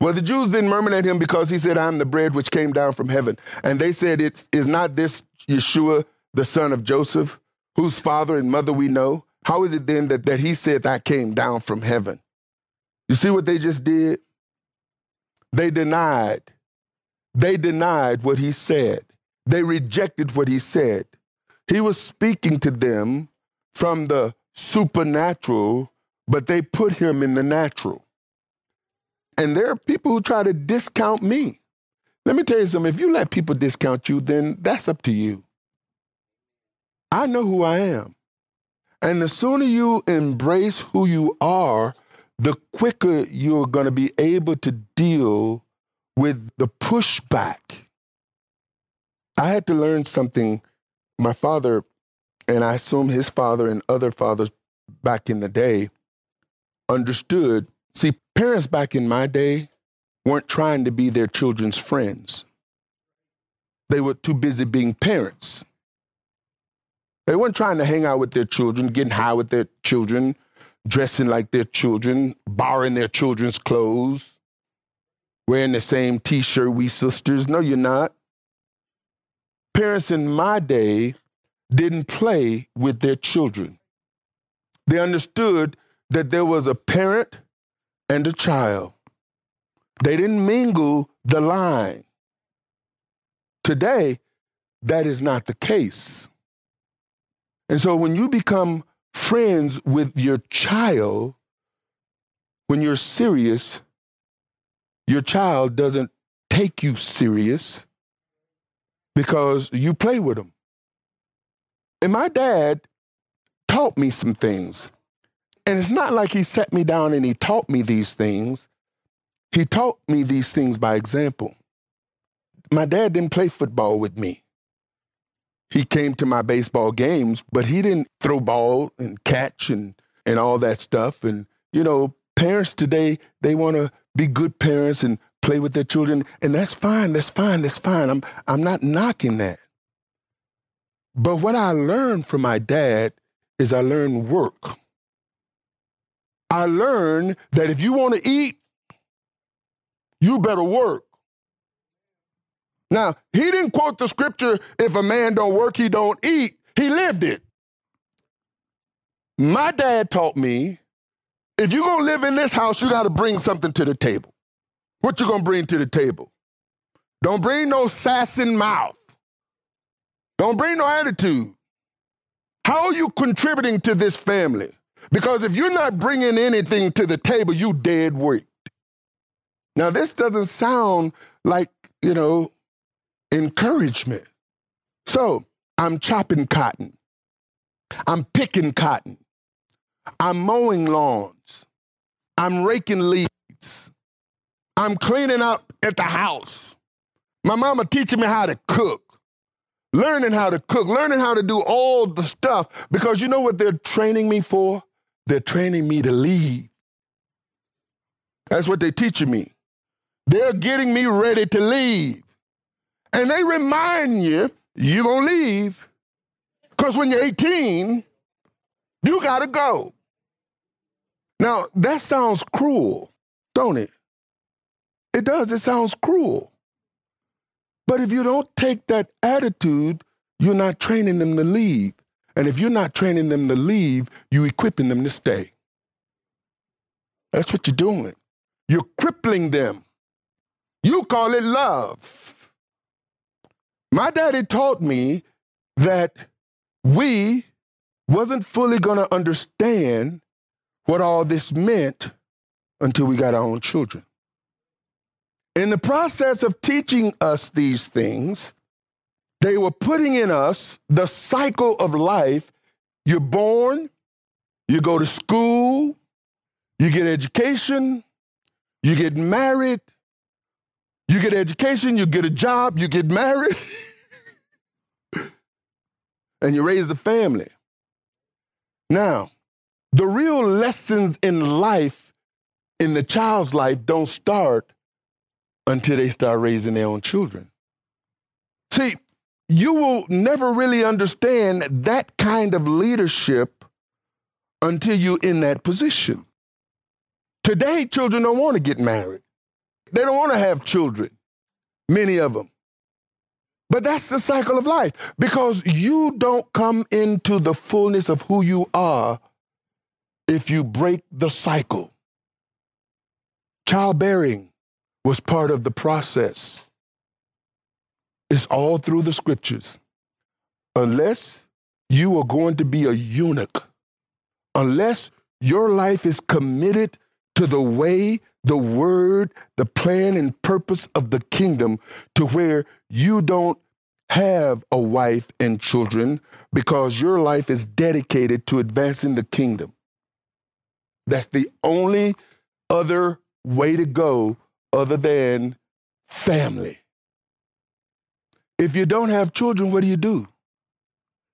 Well, the Jews then murmured at him because he said, I'm the bread which came down from heaven. And they said, It's, Is not this Yeshua, the son of Joseph, whose father and mother we know? How is it then that, that he said, I came down from heaven? You see what they just did? They denied. They denied what he said. They rejected what he said. He was speaking to them from the supernatural, but they put him in the natural. And there are people who try to discount me. Let me tell you something if you let people discount you, then that's up to you. I know who I am. And the sooner you embrace who you are, the quicker you're going to be able to deal with the pushback. I had to learn something. My father, and I assume his father and other fathers back in the day, understood. See, parents back in my day weren't trying to be their children's friends, they were too busy being parents. They weren't trying to hang out with their children, getting high with their children, dressing like their children, borrowing their children's clothes, wearing the same t shirt we sisters. No, you're not. Parents in my day didn't play with their children. They understood that there was a parent and a child. They didn't mingle the line. Today, that is not the case. And so when you become friends with your child, when you're serious, your child doesn't take you serious because you play with them. And my dad taught me some things. And it's not like he sat me down and he taught me these things. He taught me these things by example. My dad didn't play football with me. He came to my baseball games, but he didn't throw ball and catch and, and all that stuff. And, you know, parents today, they want to be good parents and play with their children. And that's fine. That's fine. That's fine. I'm, I'm not knocking that. But what I learned from my dad is I learned work. I learned that if you want to eat, you better work. Now, he didn't quote the scripture, if a man don't work, he don't eat. He lived it. My dad taught me, if you're going to live in this house, you got to bring something to the table. What you going to bring to the table? Don't bring no sassing mouth. Don't bring no attitude. How are you contributing to this family? Because if you're not bringing anything to the table, you dead weight. Now, this doesn't sound like, you know, encouragement. So I'm chopping cotton. I'm picking cotton. I'm mowing lawns. I'm raking leaves. I'm cleaning up at the house. My mama teaching me how to cook, learning how to cook, learning how to do all the stuff because you know what they're training me for? They're training me to leave. That's what they're teaching me. They're getting me ready to leave. And they remind you, you're going to leave. Because when you're 18, you got to go. Now, that sounds cruel, don't it? It does. It sounds cruel. But if you don't take that attitude, you're not training them to leave. And if you're not training them to leave, you're equipping them to stay. That's what you're doing. You're crippling them. You call it love. My daddy taught me that we wasn't fully going to understand what all this meant until we got our own children. In the process of teaching us these things, they were putting in us the cycle of life. You're born, you go to school, you get education, you get married, you get education, you get a job, you get married, and you raise a family. Now, the real lessons in life, in the child's life, don't start until they start raising their own children. See, you will never really understand that kind of leadership until you're in that position. Today, children don't want to get married. They don't want to have children, many of them. But that's the cycle of life because you don't come into the fullness of who you are if you break the cycle. Childbearing was part of the process. It's all through the scriptures. Unless you are going to be a eunuch, unless your life is committed to the way the word, the plan and purpose of the kingdom to where you don't have a wife and children because your life is dedicated to advancing the kingdom. That's the only other way to go other than family. If you don't have children, what do you do?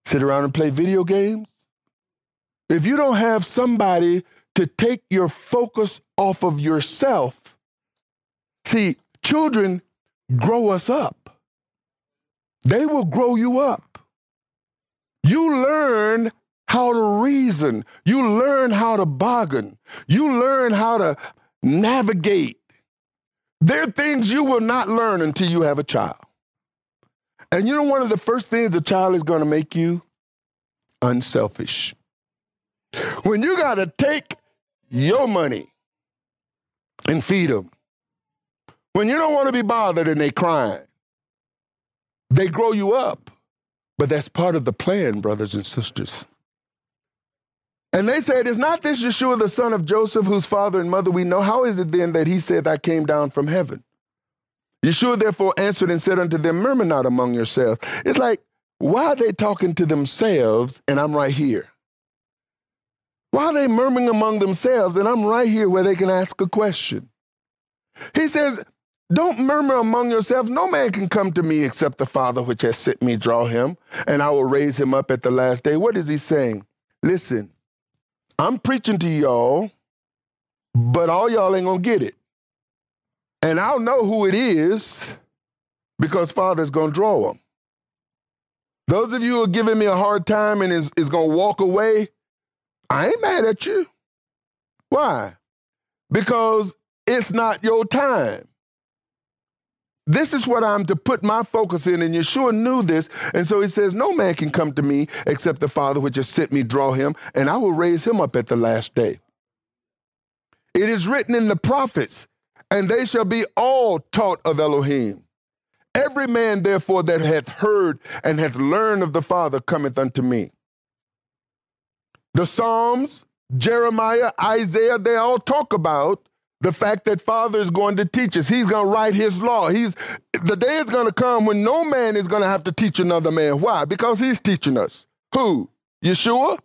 Sit around and play video games? If you don't have somebody to take your focus off of yourself. See, children grow us up, they will grow you up. You learn how to reason, you learn how to bargain, you learn how to navigate. There are things you will not learn until you have a child. And you know, one of the first things a child is going to make you unselfish. When you got to take your money and feed them. When you don't want to be bothered and they crying, they grow you up. But that's part of the plan, brothers and sisters. And they said, Is not this Yeshua the son of Joseph, whose father and mother we know? How is it then that he said, I came down from heaven? Yeshua therefore answered and said unto them, Murmur not among yourselves. It's like, why are they talking to themselves and I'm right here? Why are they murmuring among themselves? And I'm right here where they can ask a question. He says, Don't murmur among yourselves. No man can come to me except the Father which has sent me draw him, and I will raise him up at the last day. What is he saying? Listen, I'm preaching to y'all, but all y'all ain't gonna get it. And I'll know who it is because Father's gonna draw them. Those of you who are giving me a hard time and is, is gonna walk away, I ain't mad at you. Why? Because it's not your time. This is what I'm to put my focus in, and Yeshua knew this. And so he says, No man can come to me except the Father which has sent me draw him, and I will raise him up at the last day. It is written in the prophets, and they shall be all taught of Elohim. Every man, therefore, that hath heard and hath learned of the Father cometh unto me. The Psalms, Jeremiah, Isaiah, they all talk about the fact that Father is going to teach us. He's going to write his law. He's the day is going to come when no man is going to have to teach another man. Why? Because he's teaching us. Who? Yeshua?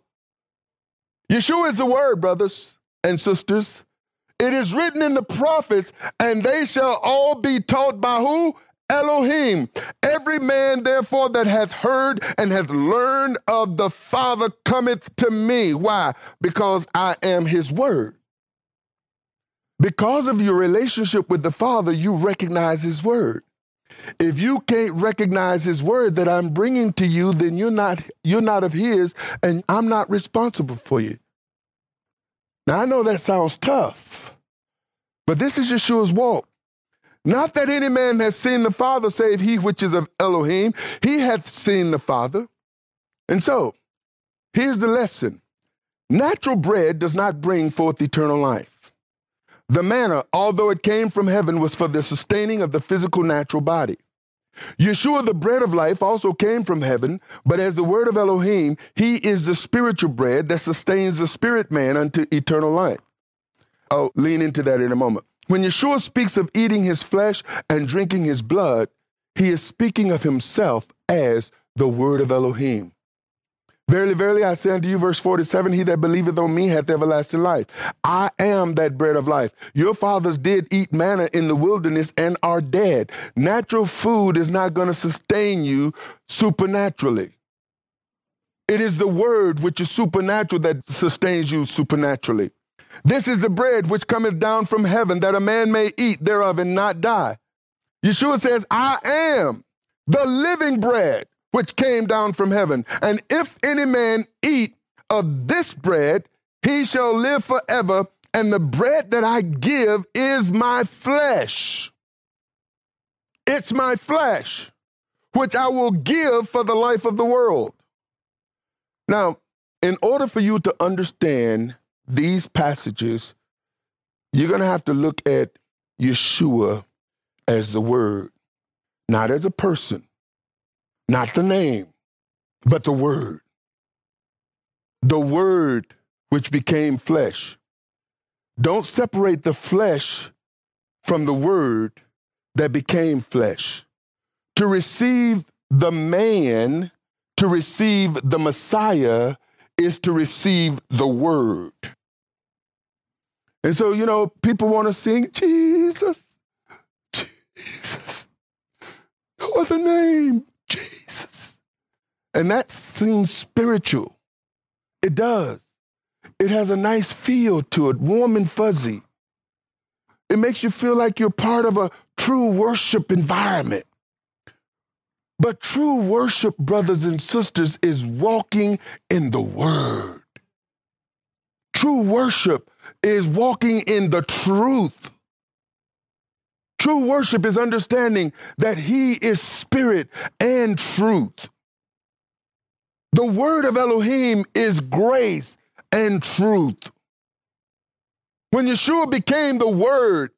Yeshua is the word, brothers and sisters. It is written in the prophets, and they shall all be taught by who? Elohim. Every man, therefore, that hath heard and hath learned of the Father cometh to me. Why? Because I am his word. Because of your relationship with the Father, you recognize His Word. If you can't recognize His Word that I'm bringing to you, then you're not you're not of His, and I'm not responsible for you. Now I know that sounds tough, but this is Yeshua's walk. Not that any man has seen the Father save he which is of Elohim. He hath seen the Father. And so, here's the lesson natural bread does not bring forth eternal life. The manna, although it came from heaven, was for the sustaining of the physical natural body. Yeshua, the bread of life, also came from heaven, but as the word of Elohim, he is the spiritual bread that sustains the spirit man unto eternal life. I'll lean into that in a moment. When Yeshua speaks of eating his flesh and drinking his blood, he is speaking of himself as the word of Elohim. Verily, verily, I say unto you, verse 47, he that believeth on me hath everlasting life. I am that bread of life. Your fathers did eat manna in the wilderness and are dead. Natural food is not going to sustain you supernaturally. It is the word which is supernatural that sustains you supernaturally. This is the bread which cometh down from heaven, that a man may eat thereof and not die. Yeshua says, I am the living bread which came down from heaven. And if any man eat of this bread, he shall live forever. And the bread that I give is my flesh. It's my flesh, which I will give for the life of the world. Now, in order for you to understand these passages, you're going to have to look at Yeshua as the Word, not as a person, not the name, but the Word. The Word which became flesh. Don't separate the flesh from the Word that became flesh. To receive the man, to receive the Messiah, is to receive the Word. And so, you know, people want to sing Jesus, Jesus, no other name, Jesus. And that seems spiritual. It does. It has a nice feel to it, warm and fuzzy. It makes you feel like you're part of a true worship environment. But true worship, brothers and sisters, is walking in the Word. True worship is walking in the truth. True worship is understanding that He is spirit and truth. The word of Elohim is grace and truth. When Yeshua became the Word,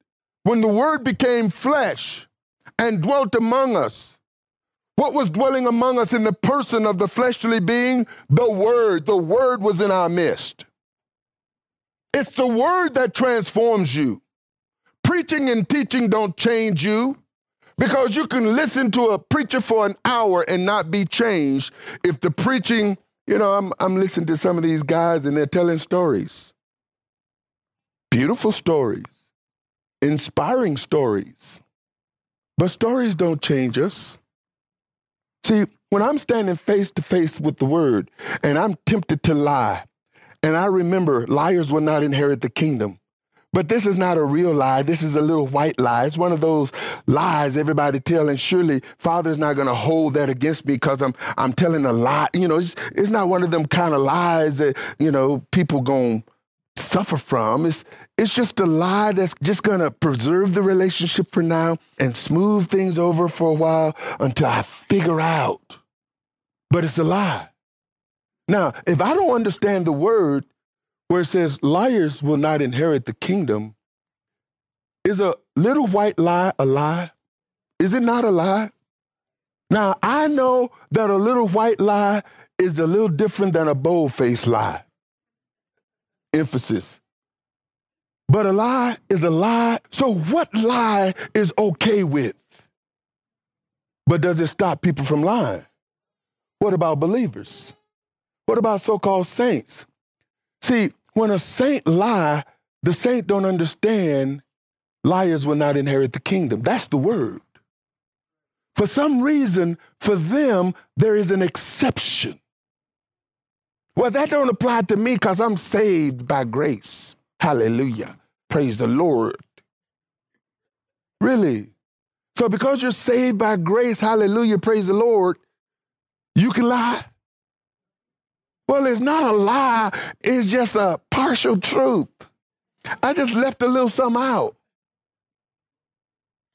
when the Word became flesh and dwelt among us, what was dwelling among us in the person of the fleshly being? The Word. The Word was in our midst. It's the Word that transforms you. Preaching and teaching don't change you because you can listen to a preacher for an hour and not be changed if the preaching, you know, I'm, I'm listening to some of these guys and they're telling stories. Beautiful stories, inspiring stories. But stories don't change us. See, when I'm standing face to face with the word and I'm tempted to lie, and I remember liars will not inherit the kingdom. But this is not a real lie. This is a little white lie. It's one of those lies everybody tell, and surely Father's not going to hold that against me because I'm I'm telling a lie. You know, it's, it's not one of them kind of lies that you know people going to suffer from. It's it's just a lie that's just going to preserve the relationship for now and smooth things over for a while until I figure out. But it's a lie. Now, if I don't understand the word, where it says liars will not inherit the kingdom, is a little white lie a lie? Is it not a lie? Now, I know that a little white lie is a little different than a bold faced lie. Emphasis. But a lie is a lie. So, what lie is okay with? But does it stop people from lying? What about believers? What about so called saints? See, when a saint lie, the saint don't understand liars will not inherit the kingdom. That's the word. For some reason, for them, there is an exception. Well, that don't apply to me because I'm saved by grace. Hallelujah. Praise the Lord. Really? So because you're saved by grace, hallelujah, praise the Lord, you can lie? Well, it's not a lie, it's just a partial truth. I just left a little something out.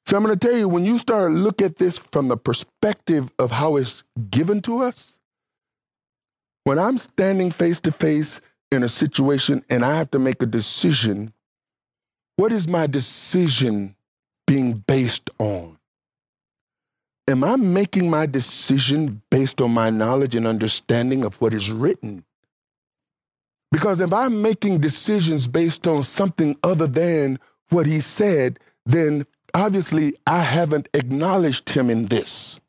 So I'm going to tell you when you start look at this from the perspective of how it's given to us, when I'm standing face to face in a situation and I have to make a decision, what is my decision being based on? Am I making my decision based on my knowledge and understanding of what is written? Because if I'm making decisions based on something other than what he said, then obviously I haven't acknowledged him in this.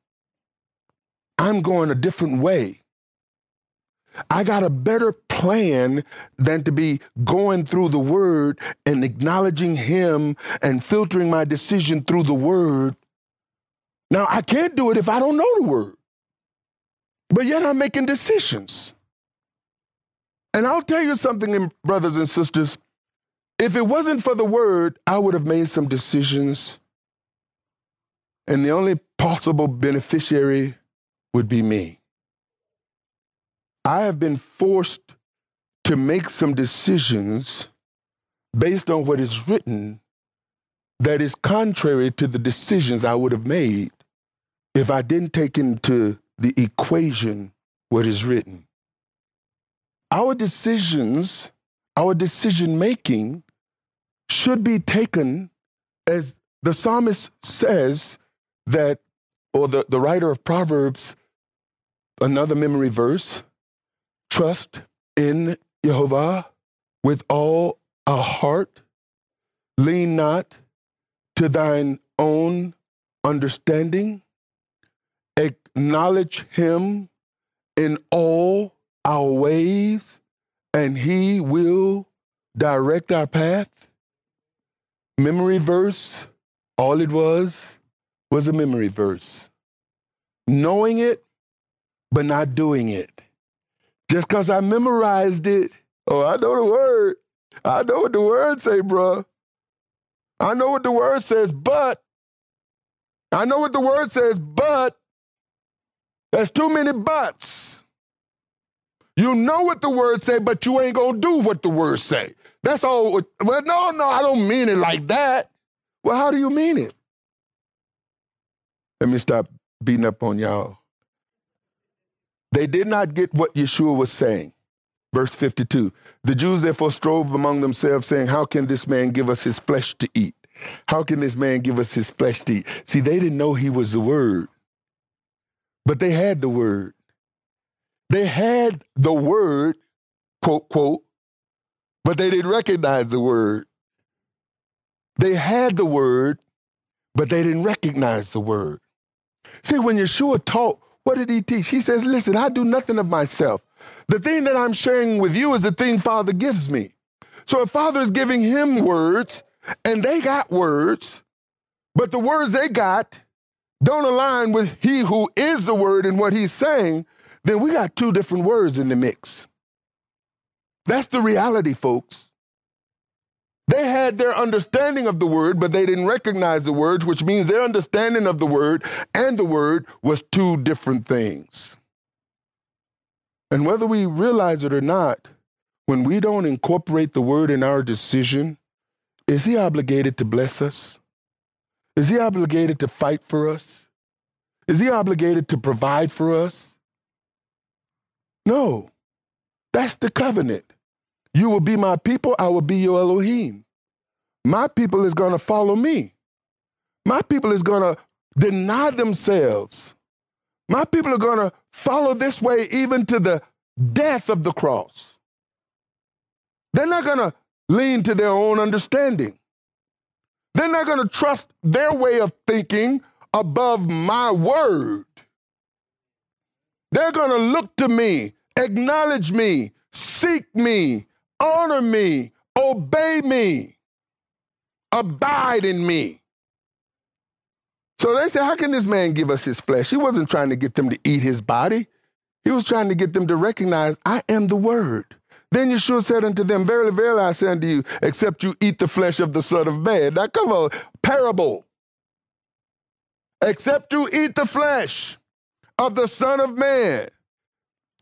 I'm going a different way. I got a better plan than to be going through the word and acknowledging him and filtering my decision through the word. Now, I can't do it if I don't know the word. But yet I'm making decisions. And I'll tell you something, brothers and sisters. If it wasn't for the word, I would have made some decisions. And the only possible beneficiary would be me. I have been forced to make some decisions based on what is written that is contrary to the decisions I would have made if I didn't take into the equation what is written. Our decisions, our decision making should be taken as the psalmist says that, or the, the writer of Proverbs, another memory verse, Trust in Jehovah with all our heart. Lean not to thine own understanding. Acknowledge him in all our ways, and he will direct our path. Memory verse, all it was was a memory verse. Knowing it, but not doing it. Just because I memorized it. Oh, I know the word. I know what the word say, bro. I know what the word says, but I know what the word says, but there's too many buts. You know what the word say, but you ain't gonna do what the word say. That's all. Well, no, no, I don't mean it like that. Well, how do you mean it? Let me stop beating up on y'all. They did not get what Yeshua was saying. Verse 52 The Jews therefore strove among themselves, saying, How can this man give us his flesh to eat? How can this man give us his flesh to eat? See, they didn't know he was the word, but they had the word. They had the word, quote, quote, but they didn't recognize the word. They had the word, but they didn't recognize the word. See, when Yeshua taught what did he teach? He says, Listen, I do nothing of myself. The thing that I'm sharing with you is the thing Father gives me. So if Father is giving him words and they got words, but the words they got don't align with he who is the word and what he's saying, then we got two different words in the mix. That's the reality, folks. They had their understanding of the word, but they didn't recognize the word, which means their understanding of the word and the word was two different things. And whether we realize it or not, when we don't incorporate the word in our decision, is he obligated to bless us? Is he obligated to fight for us? Is he obligated to provide for us? No. That's the covenant. You will be my people, I will be your Elohim. My people is going to follow me. My people is going to deny themselves. My people are going to follow this way even to the death of the cross. They're not going to lean to their own understanding. They're not going to trust their way of thinking above my word. They're going to look to me, acknowledge me, seek me, honor me, obey me, abide in me. So they say, How can this man give us his flesh? He wasn't trying to get them to eat his body, he was trying to get them to recognize, I am the word. Then Yeshua said unto them, Verily, verily, I say unto you, except you eat the flesh of the Son of Man. Now, come on, parable. Except you eat the flesh of the Son of Man.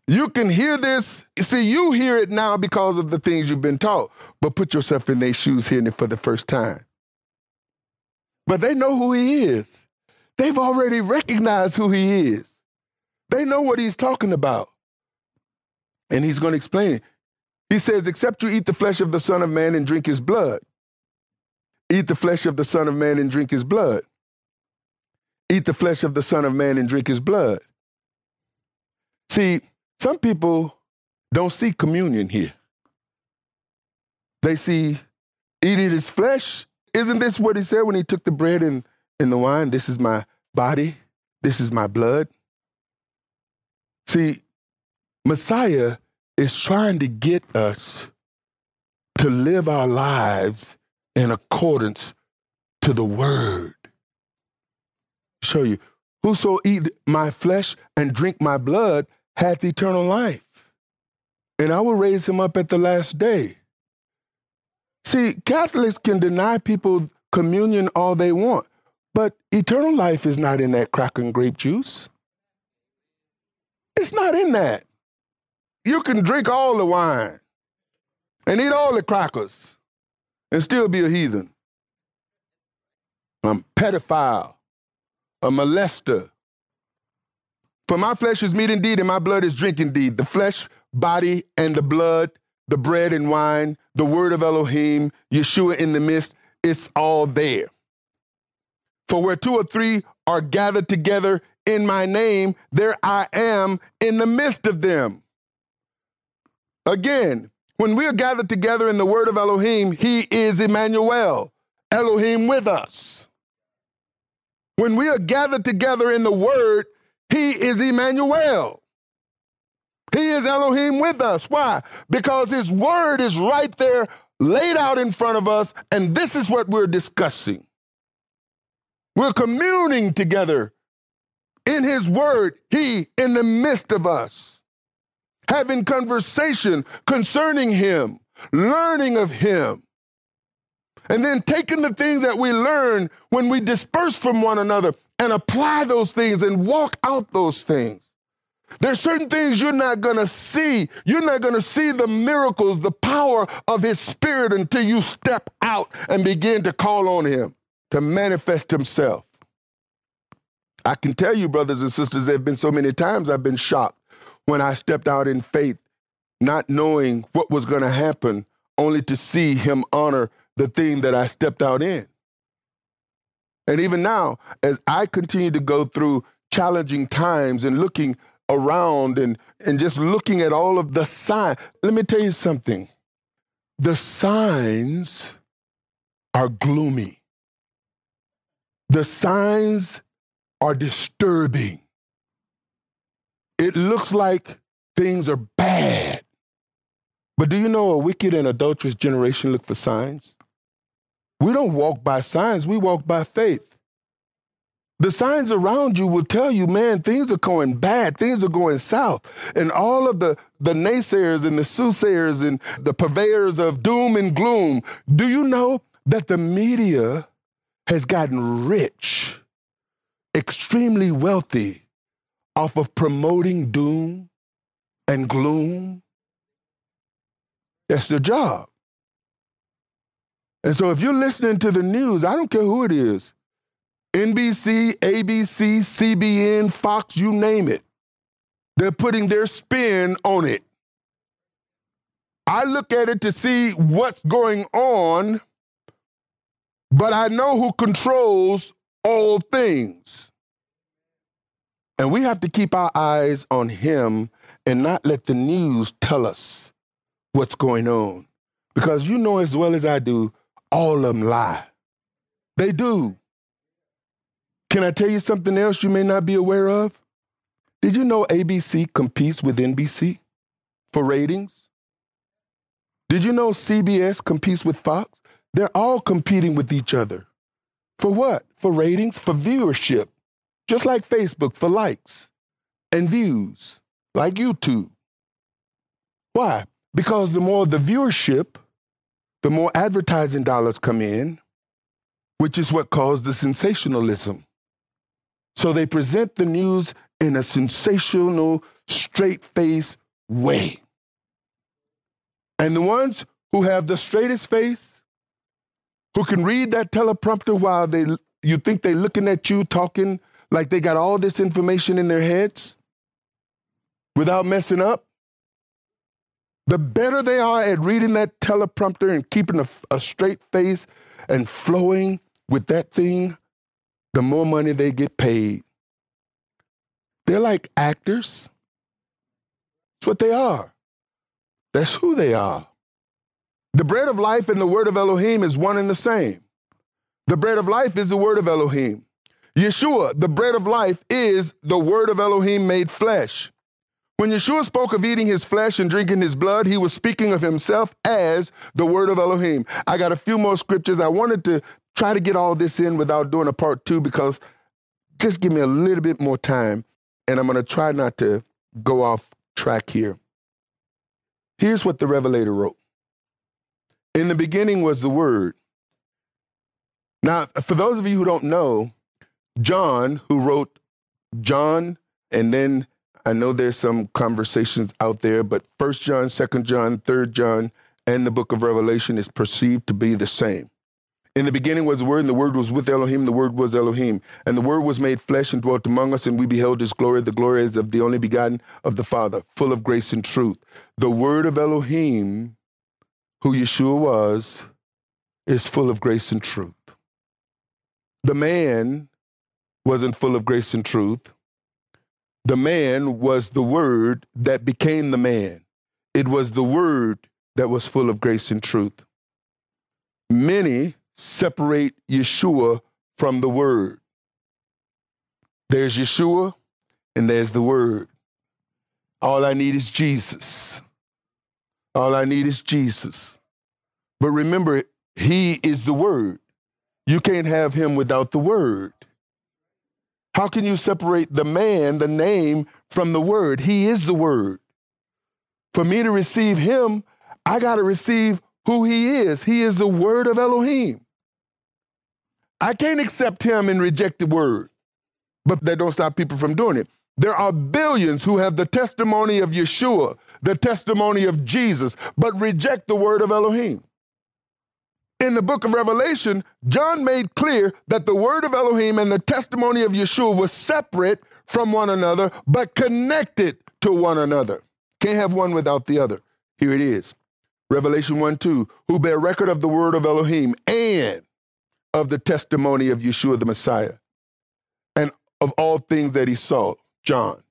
You can hear this. See, you hear it now because of the things you've been taught, but put yourself in their shoes hearing it for the first time. But they know who he is. They've already recognized who he is. They know what he's talking about. And he's going to explain it. He says, Except you eat the flesh of the Son of Man and drink his blood. Eat the flesh of the Son of Man and drink his blood. Eat the flesh of the Son of Man and drink his blood. See, some people don't see communion here. They see eating his flesh. Isn't this what he said when he took the bread and, and the wine? This is my body, this is my blood. See, Messiah is trying to get us to live our lives in accordance to the word. Show you, whoso eat my flesh and drink my blood hath eternal life, and I will raise him up at the last day. See, Catholics can deny people communion all they want, but eternal life is not in that cracker and grape juice. It's not in that. You can drink all the wine and eat all the crackers and still be a heathen. I'm a pedophile, a molester. For my flesh is meat indeed, and my blood is drink indeed. The flesh, body, and the blood, the bread and wine, the word of Elohim, Yeshua in the midst, it's all there. For where two or three are gathered together in my name, there I am in the midst of them. Again, when we are gathered together in the word of Elohim, he is Emmanuel, Elohim with us. When we are gathered together in the word, he is Emmanuel. He is Elohim with us. Why? Because his word is right there laid out in front of us, and this is what we're discussing. We're communing together in his word, he in the midst of us having conversation concerning him, learning of him. And then taking the things that we learn when we disperse from one another and apply those things and walk out those things. There's certain things you're not going to see. You're not going to see the miracles, the power of his spirit until you step out and begin to call on him to manifest himself. I can tell you, brothers and sisters, there have been so many times I've been shocked when I stepped out in faith, not knowing what was going to happen, only to see him honor the thing that I stepped out in. And even now, as I continue to go through challenging times and looking around and, and just looking at all of the signs, let me tell you something. The signs are gloomy. The signs are disturbing. It looks like things are bad. But do you know a wicked and adulterous generation look for signs? We don't walk by signs, we walk by faith. the signs around you will tell you, man, things are going bad, things are going south. And all of the, the naysayers and the soothsayers and the purveyors of doom and gloom, do you know that the media has gotten rich, extremely wealthy off of promoting doom and gloom? That's their job. And so if you're listening to the news, I don't care who it is, NBC, ABC, CBN, Fox, you name it. They're putting their spin on it. I look at it to see what's going on, but I know who controls all things. And we have to keep our eyes on him and not let the news tell us what's going on. Because you know as well as I do, all of them lie. They do. Can I tell you something else you may not be aware of? Did you know ABC competes with NBC for ratings? Did you know CBS competes with Fox? They're all competing with each other. For what? For ratings, for viewership, just like Facebook, for likes and views, like YouTube. Why? Because the more the viewership, the more advertising dollars come in, which is what caused the sensationalism. So they present the news in a sensational, straight face way. And the ones who have the straightest face, who can read that teleprompter while they you think they're looking at you talking like they got all this information in their heads without messing up, the better they are at reading that teleprompter and keeping a, a straight face and flowing with that thing, the more money they get paid. They're like actors. That's what they are. That's who they are. The bread of life and the word of Elohim is one and the same. The bread of life is the word of Elohim. Yeshua, the bread of life, is the word of Elohim made flesh. When Yeshua spoke of eating his flesh and drinking his blood, he was speaking of himself as the word of Elohim. I got a few more scriptures. I wanted to try to get all this in without doing a part two because just give me a little bit more time and I'm going to try not to go off track here. Here's what the Revelator wrote In the beginning was the Word. Now, for those of you who don't know, John, who wrote John, and then I know there's some conversations out there, but First John, Second John, Third John, and the book of Revelation is perceived to be the same. In the beginning was the Word, and the Word was with Elohim, the Word was Elohim. And the Word was made flesh and dwelt among us, and we beheld his glory. The glory is of the only begotten of the Father, full of grace and truth. The Word of Elohim, who Yeshua was, is full of grace and truth. The man wasn't full of grace and truth. The man was the Word that became the man. It was the Word that was full of grace and truth. Many separate Yeshua from the Word. There's Yeshua and there's the Word. All I need is Jesus. All I need is Jesus. But remember, He is the Word. You can't have Him without the Word. How can you separate the man, the name, from the Word? He is the Word. For me to receive Him, I got to receive who He is. He is the Word of Elohim. I can't accept him and reject the word, but that don't stop people from doing it. There are billions who have the testimony of Yeshua, the testimony of Jesus, but reject the word of Elohim. In the book of Revelation, John made clear that the word of Elohim and the testimony of Yeshua was separate from one another, but connected to one another. Can't have one without the other. Here it is Revelation 1 2, who bear record of the word of Elohim and of the testimony of Yeshua the Messiah and of all things that he saw. John.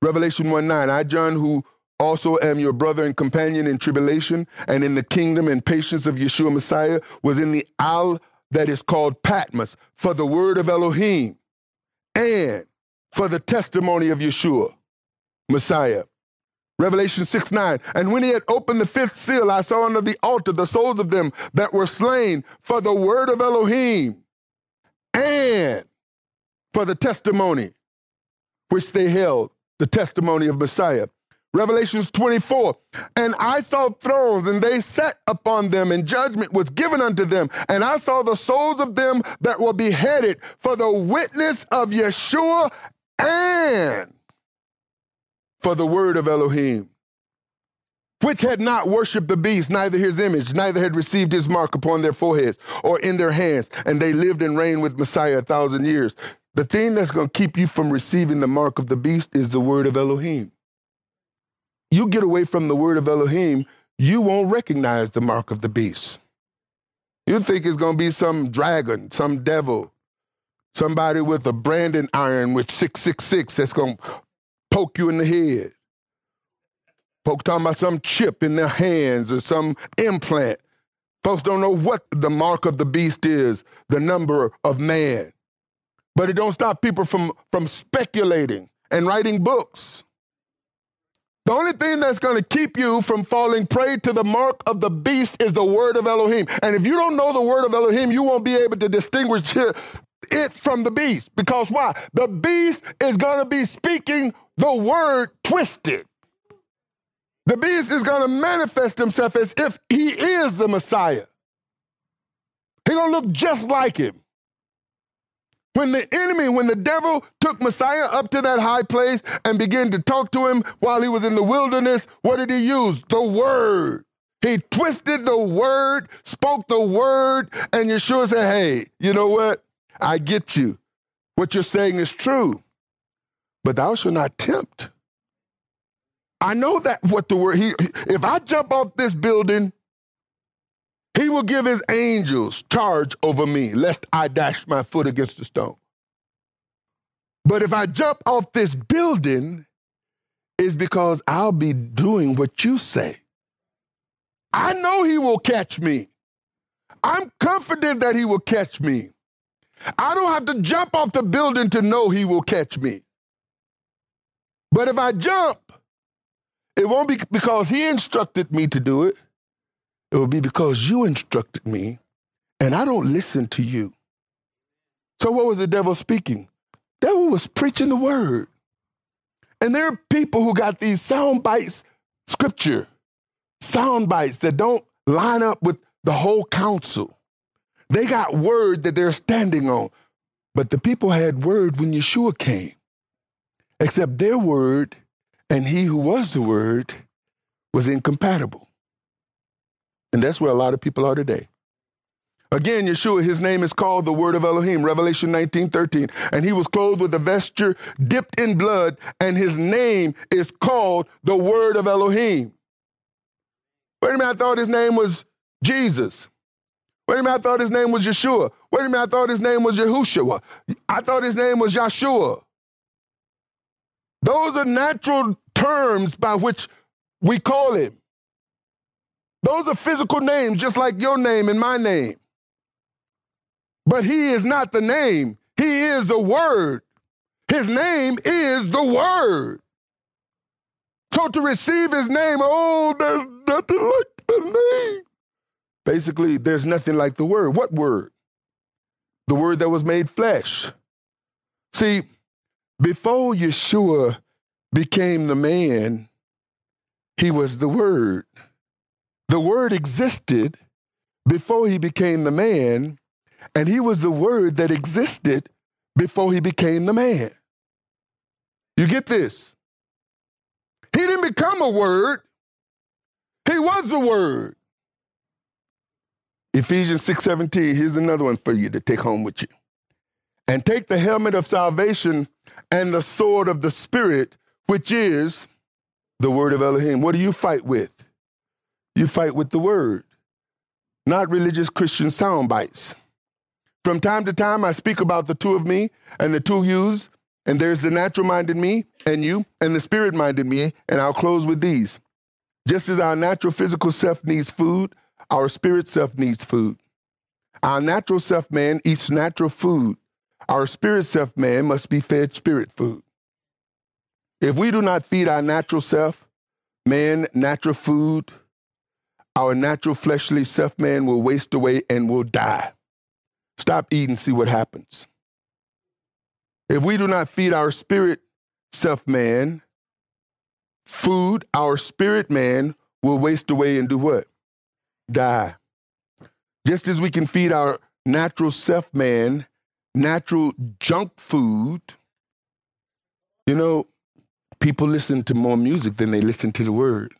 Revelation 1 9, I, John, who also am your brother and companion in tribulation and in the kingdom and patience of Yeshua Messiah, was in the isle that is called Patmos for the word of Elohim and for the testimony of Yeshua Messiah. Revelation 6 9. And when he had opened the fifth seal, I saw under the altar the souls of them that were slain for the word of Elohim and for the testimony which they held, the testimony of Messiah. Revelations 24. And I saw thrones, and they sat upon them, and judgment was given unto them. And I saw the souls of them that were beheaded for the witness of Yeshua and for the word of Elohim, which had not worshipped the beast, neither his image, neither had received his mark upon their foreheads or in their hands. And they lived and reigned with Messiah a thousand years. The thing that's going to keep you from receiving the mark of the beast is the word of Elohim you get away from the word of Elohim, you won't recognize the mark of the beast. You think it's going to be some dragon, some devil, somebody with a branding iron with 666 that's going to poke you in the head. Folks talking about some chip in their hands or some implant. Folks don't know what the mark of the beast is, the number of man. But it don't stop people from, from speculating and writing books. The only thing that's going to keep you from falling prey to the mark of the beast is the word of Elohim. And if you don't know the word of Elohim, you won't be able to distinguish it from the beast. Because why? The beast is going to be speaking the word twisted. The beast is going to manifest himself as if he is the Messiah. He's going to look just like him. When the enemy, when the devil took Messiah up to that high place and began to talk to him while he was in the wilderness, what did he use? The word. He twisted the word, spoke the word, and Yeshua said, Hey, you know what? I get you. What you're saying is true, but thou shalt not tempt. I know that what the word, he, if I jump off this building, he will give his angels charge over me, lest I dash my foot against a stone. But if I jump off this building, it's because I'll be doing what you say. I know he will catch me. I'm confident that he will catch me. I don't have to jump off the building to know he will catch me. But if I jump, it won't be because he instructed me to do it. It will be because you instructed me and I don't listen to you. So, what was the devil speaking? Devil was preaching the word. And there are people who got these sound bites, scripture, sound bites that don't line up with the whole counsel. They got word that they're standing on. But the people had word when Yeshua came, except their word and he who was the word was incompatible. And that's where a lot of people are today. Again, Yeshua, his name is called the Word of Elohim, Revelation 19 13. And he was clothed with a vesture dipped in blood, and his name is called the Word of Elohim. Wait a minute, I thought his name was Jesus. Wait a minute, I thought his name was Yeshua. Wait a minute, I thought his name was Yahushua. I thought his name was Yeshua. Those are natural terms by which we call him. Those are physical names, just like your name and my name. But he is not the name, he is the word. His name is the word. So to receive his name, oh, there's nothing like the name. Basically, there's nothing like the word. What word? The word that was made flesh. See, before Yeshua became the man, he was the word. The Word existed before he became the man, and he was the Word that existed before he became the man. You get this? He didn't become a Word, he was the Word. Ephesians 6:17, here's another one for you to take home with you. And take the helmet of salvation and the sword of the Spirit, which is the word of Elohim. What do you fight with? You fight with the word, not religious Christian sound bites. From time to time, I speak about the two of me and the two yous, and there's the natural minded me and you, and the spirit minded me, and I'll close with these. Just as our natural physical self needs food, our spirit self needs food. Our natural self man eats natural food. Our spirit self man must be fed spirit food. If we do not feed our natural self man natural food, our natural fleshly self man will waste away and will die. Stop eating, see what happens. If we do not feed our spirit self man food, our spirit man will waste away and do what? Die. Just as we can feed our natural self man natural junk food, you know, people listen to more music than they listen to the word.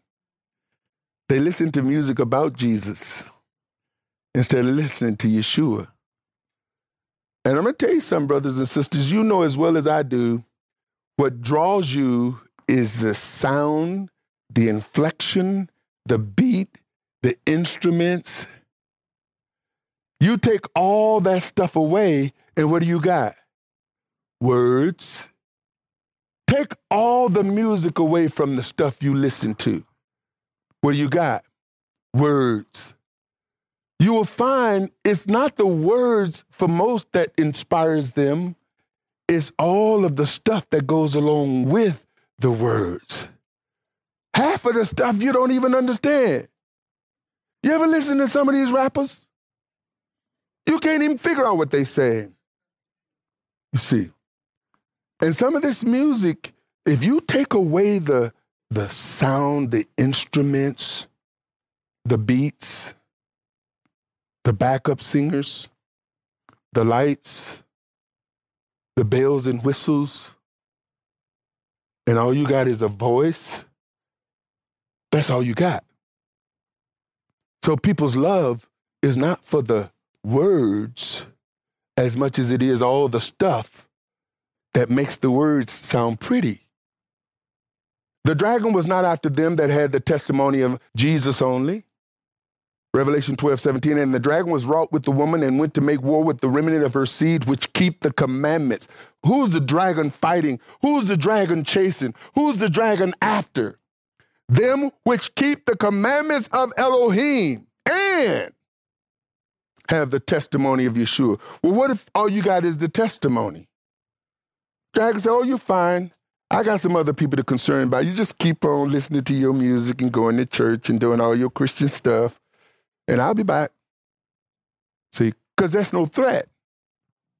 They listen to music about Jesus instead of listening to Yeshua. And I'm going to tell you something, brothers and sisters, you know as well as I do, what draws you is the sound, the inflection, the beat, the instruments. You take all that stuff away, and what do you got? Words. Take all the music away from the stuff you listen to. What you got? Words. You will find it's not the words for most that inspires them, it's all of the stuff that goes along with the words. Half of the stuff you don't even understand. You ever listen to some of these rappers? You can't even figure out what they're saying. You see. And some of this music, if you take away the the sound, the instruments, the beats, the backup singers, the lights, the bells and whistles, and all you got is a voice, that's all you got. So people's love is not for the words as much as it is all the stuff that makes the words sound pretty. The dragon was not after them that had the testimony of Jesus only. Revelation 12, 17. And the dragon was wrought with the woman and went to make war with the remnant of her seed, which keep the commandments. Who's the dragon fighting? Who's the dragon chasing? Who's the dragon after? Them which keep the commandments of Elohim and have the testimony of Yeshua. Well, what if all you got is the testimony? Dragon said, Oh, you're fine. I got some other people to concern about. You just keep on listening to your music and going to church and doing all your Christian stuff and I'll be back. See, because that's no threat.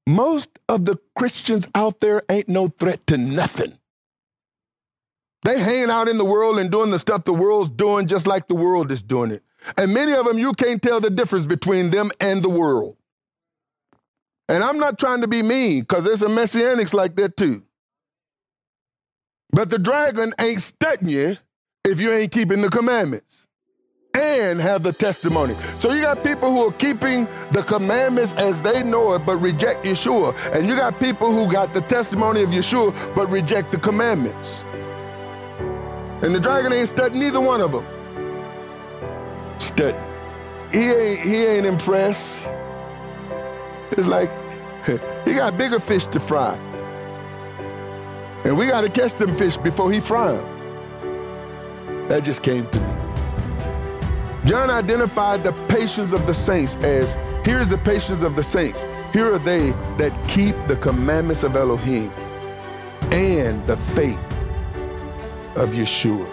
Most of the Christians out there ain't no threat to nothing. They hanging out in the world and doing the stuff the world's doing just like the world is doing it. And many of them, you can't tell the difference between them and the world. And I'm not trying to be mean because there's some messianics like that too. But the dragon ain't studying you if you ain't keeping the commandments and have the testimony. So you got people who are keeping the commandments as they know it, but reject Yeshua. And you got people who got the testimony of Yeshua, but reject the commandments. And the dragon ain't studying neither one of them. Stud. He ain't, he ain't impressed. It's like he got bigger fish to fry. And we got to catch them fish before he fry them. That just came to me. John identified the patience of the saints as here's the patience of the saints. Here are they that keep the commandments of Elohim and the faith of Yeshua.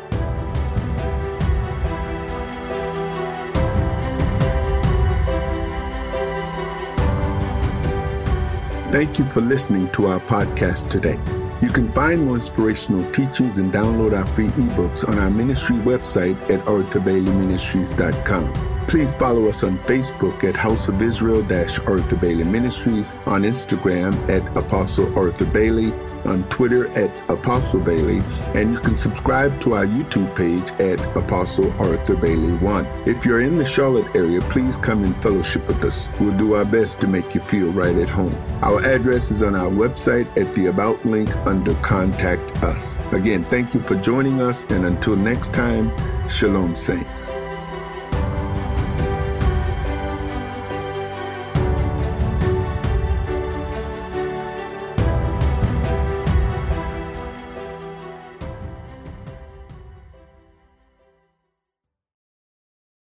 Thank you for listening to our podcast today. You can find more inspirational teachings and download our free ebooks on our ministry website at arthurbaileyministries.com. Please follow us on Facebook at House of Israel Arthur Bailey Ministries, on Instagram at Apostle Arthur Bailey, on Twitter at Apostle Bailey, and you can subscribe to our YouTube page at Apostle Arthur Bailey 1. If you're in the Charlotte area, please come and fellowship with us. We'll do our best to make you feel right at home. Our address is on our website at the About link under Contact Us. Again, thank you for joining us, and until next time, Shalom, Saints.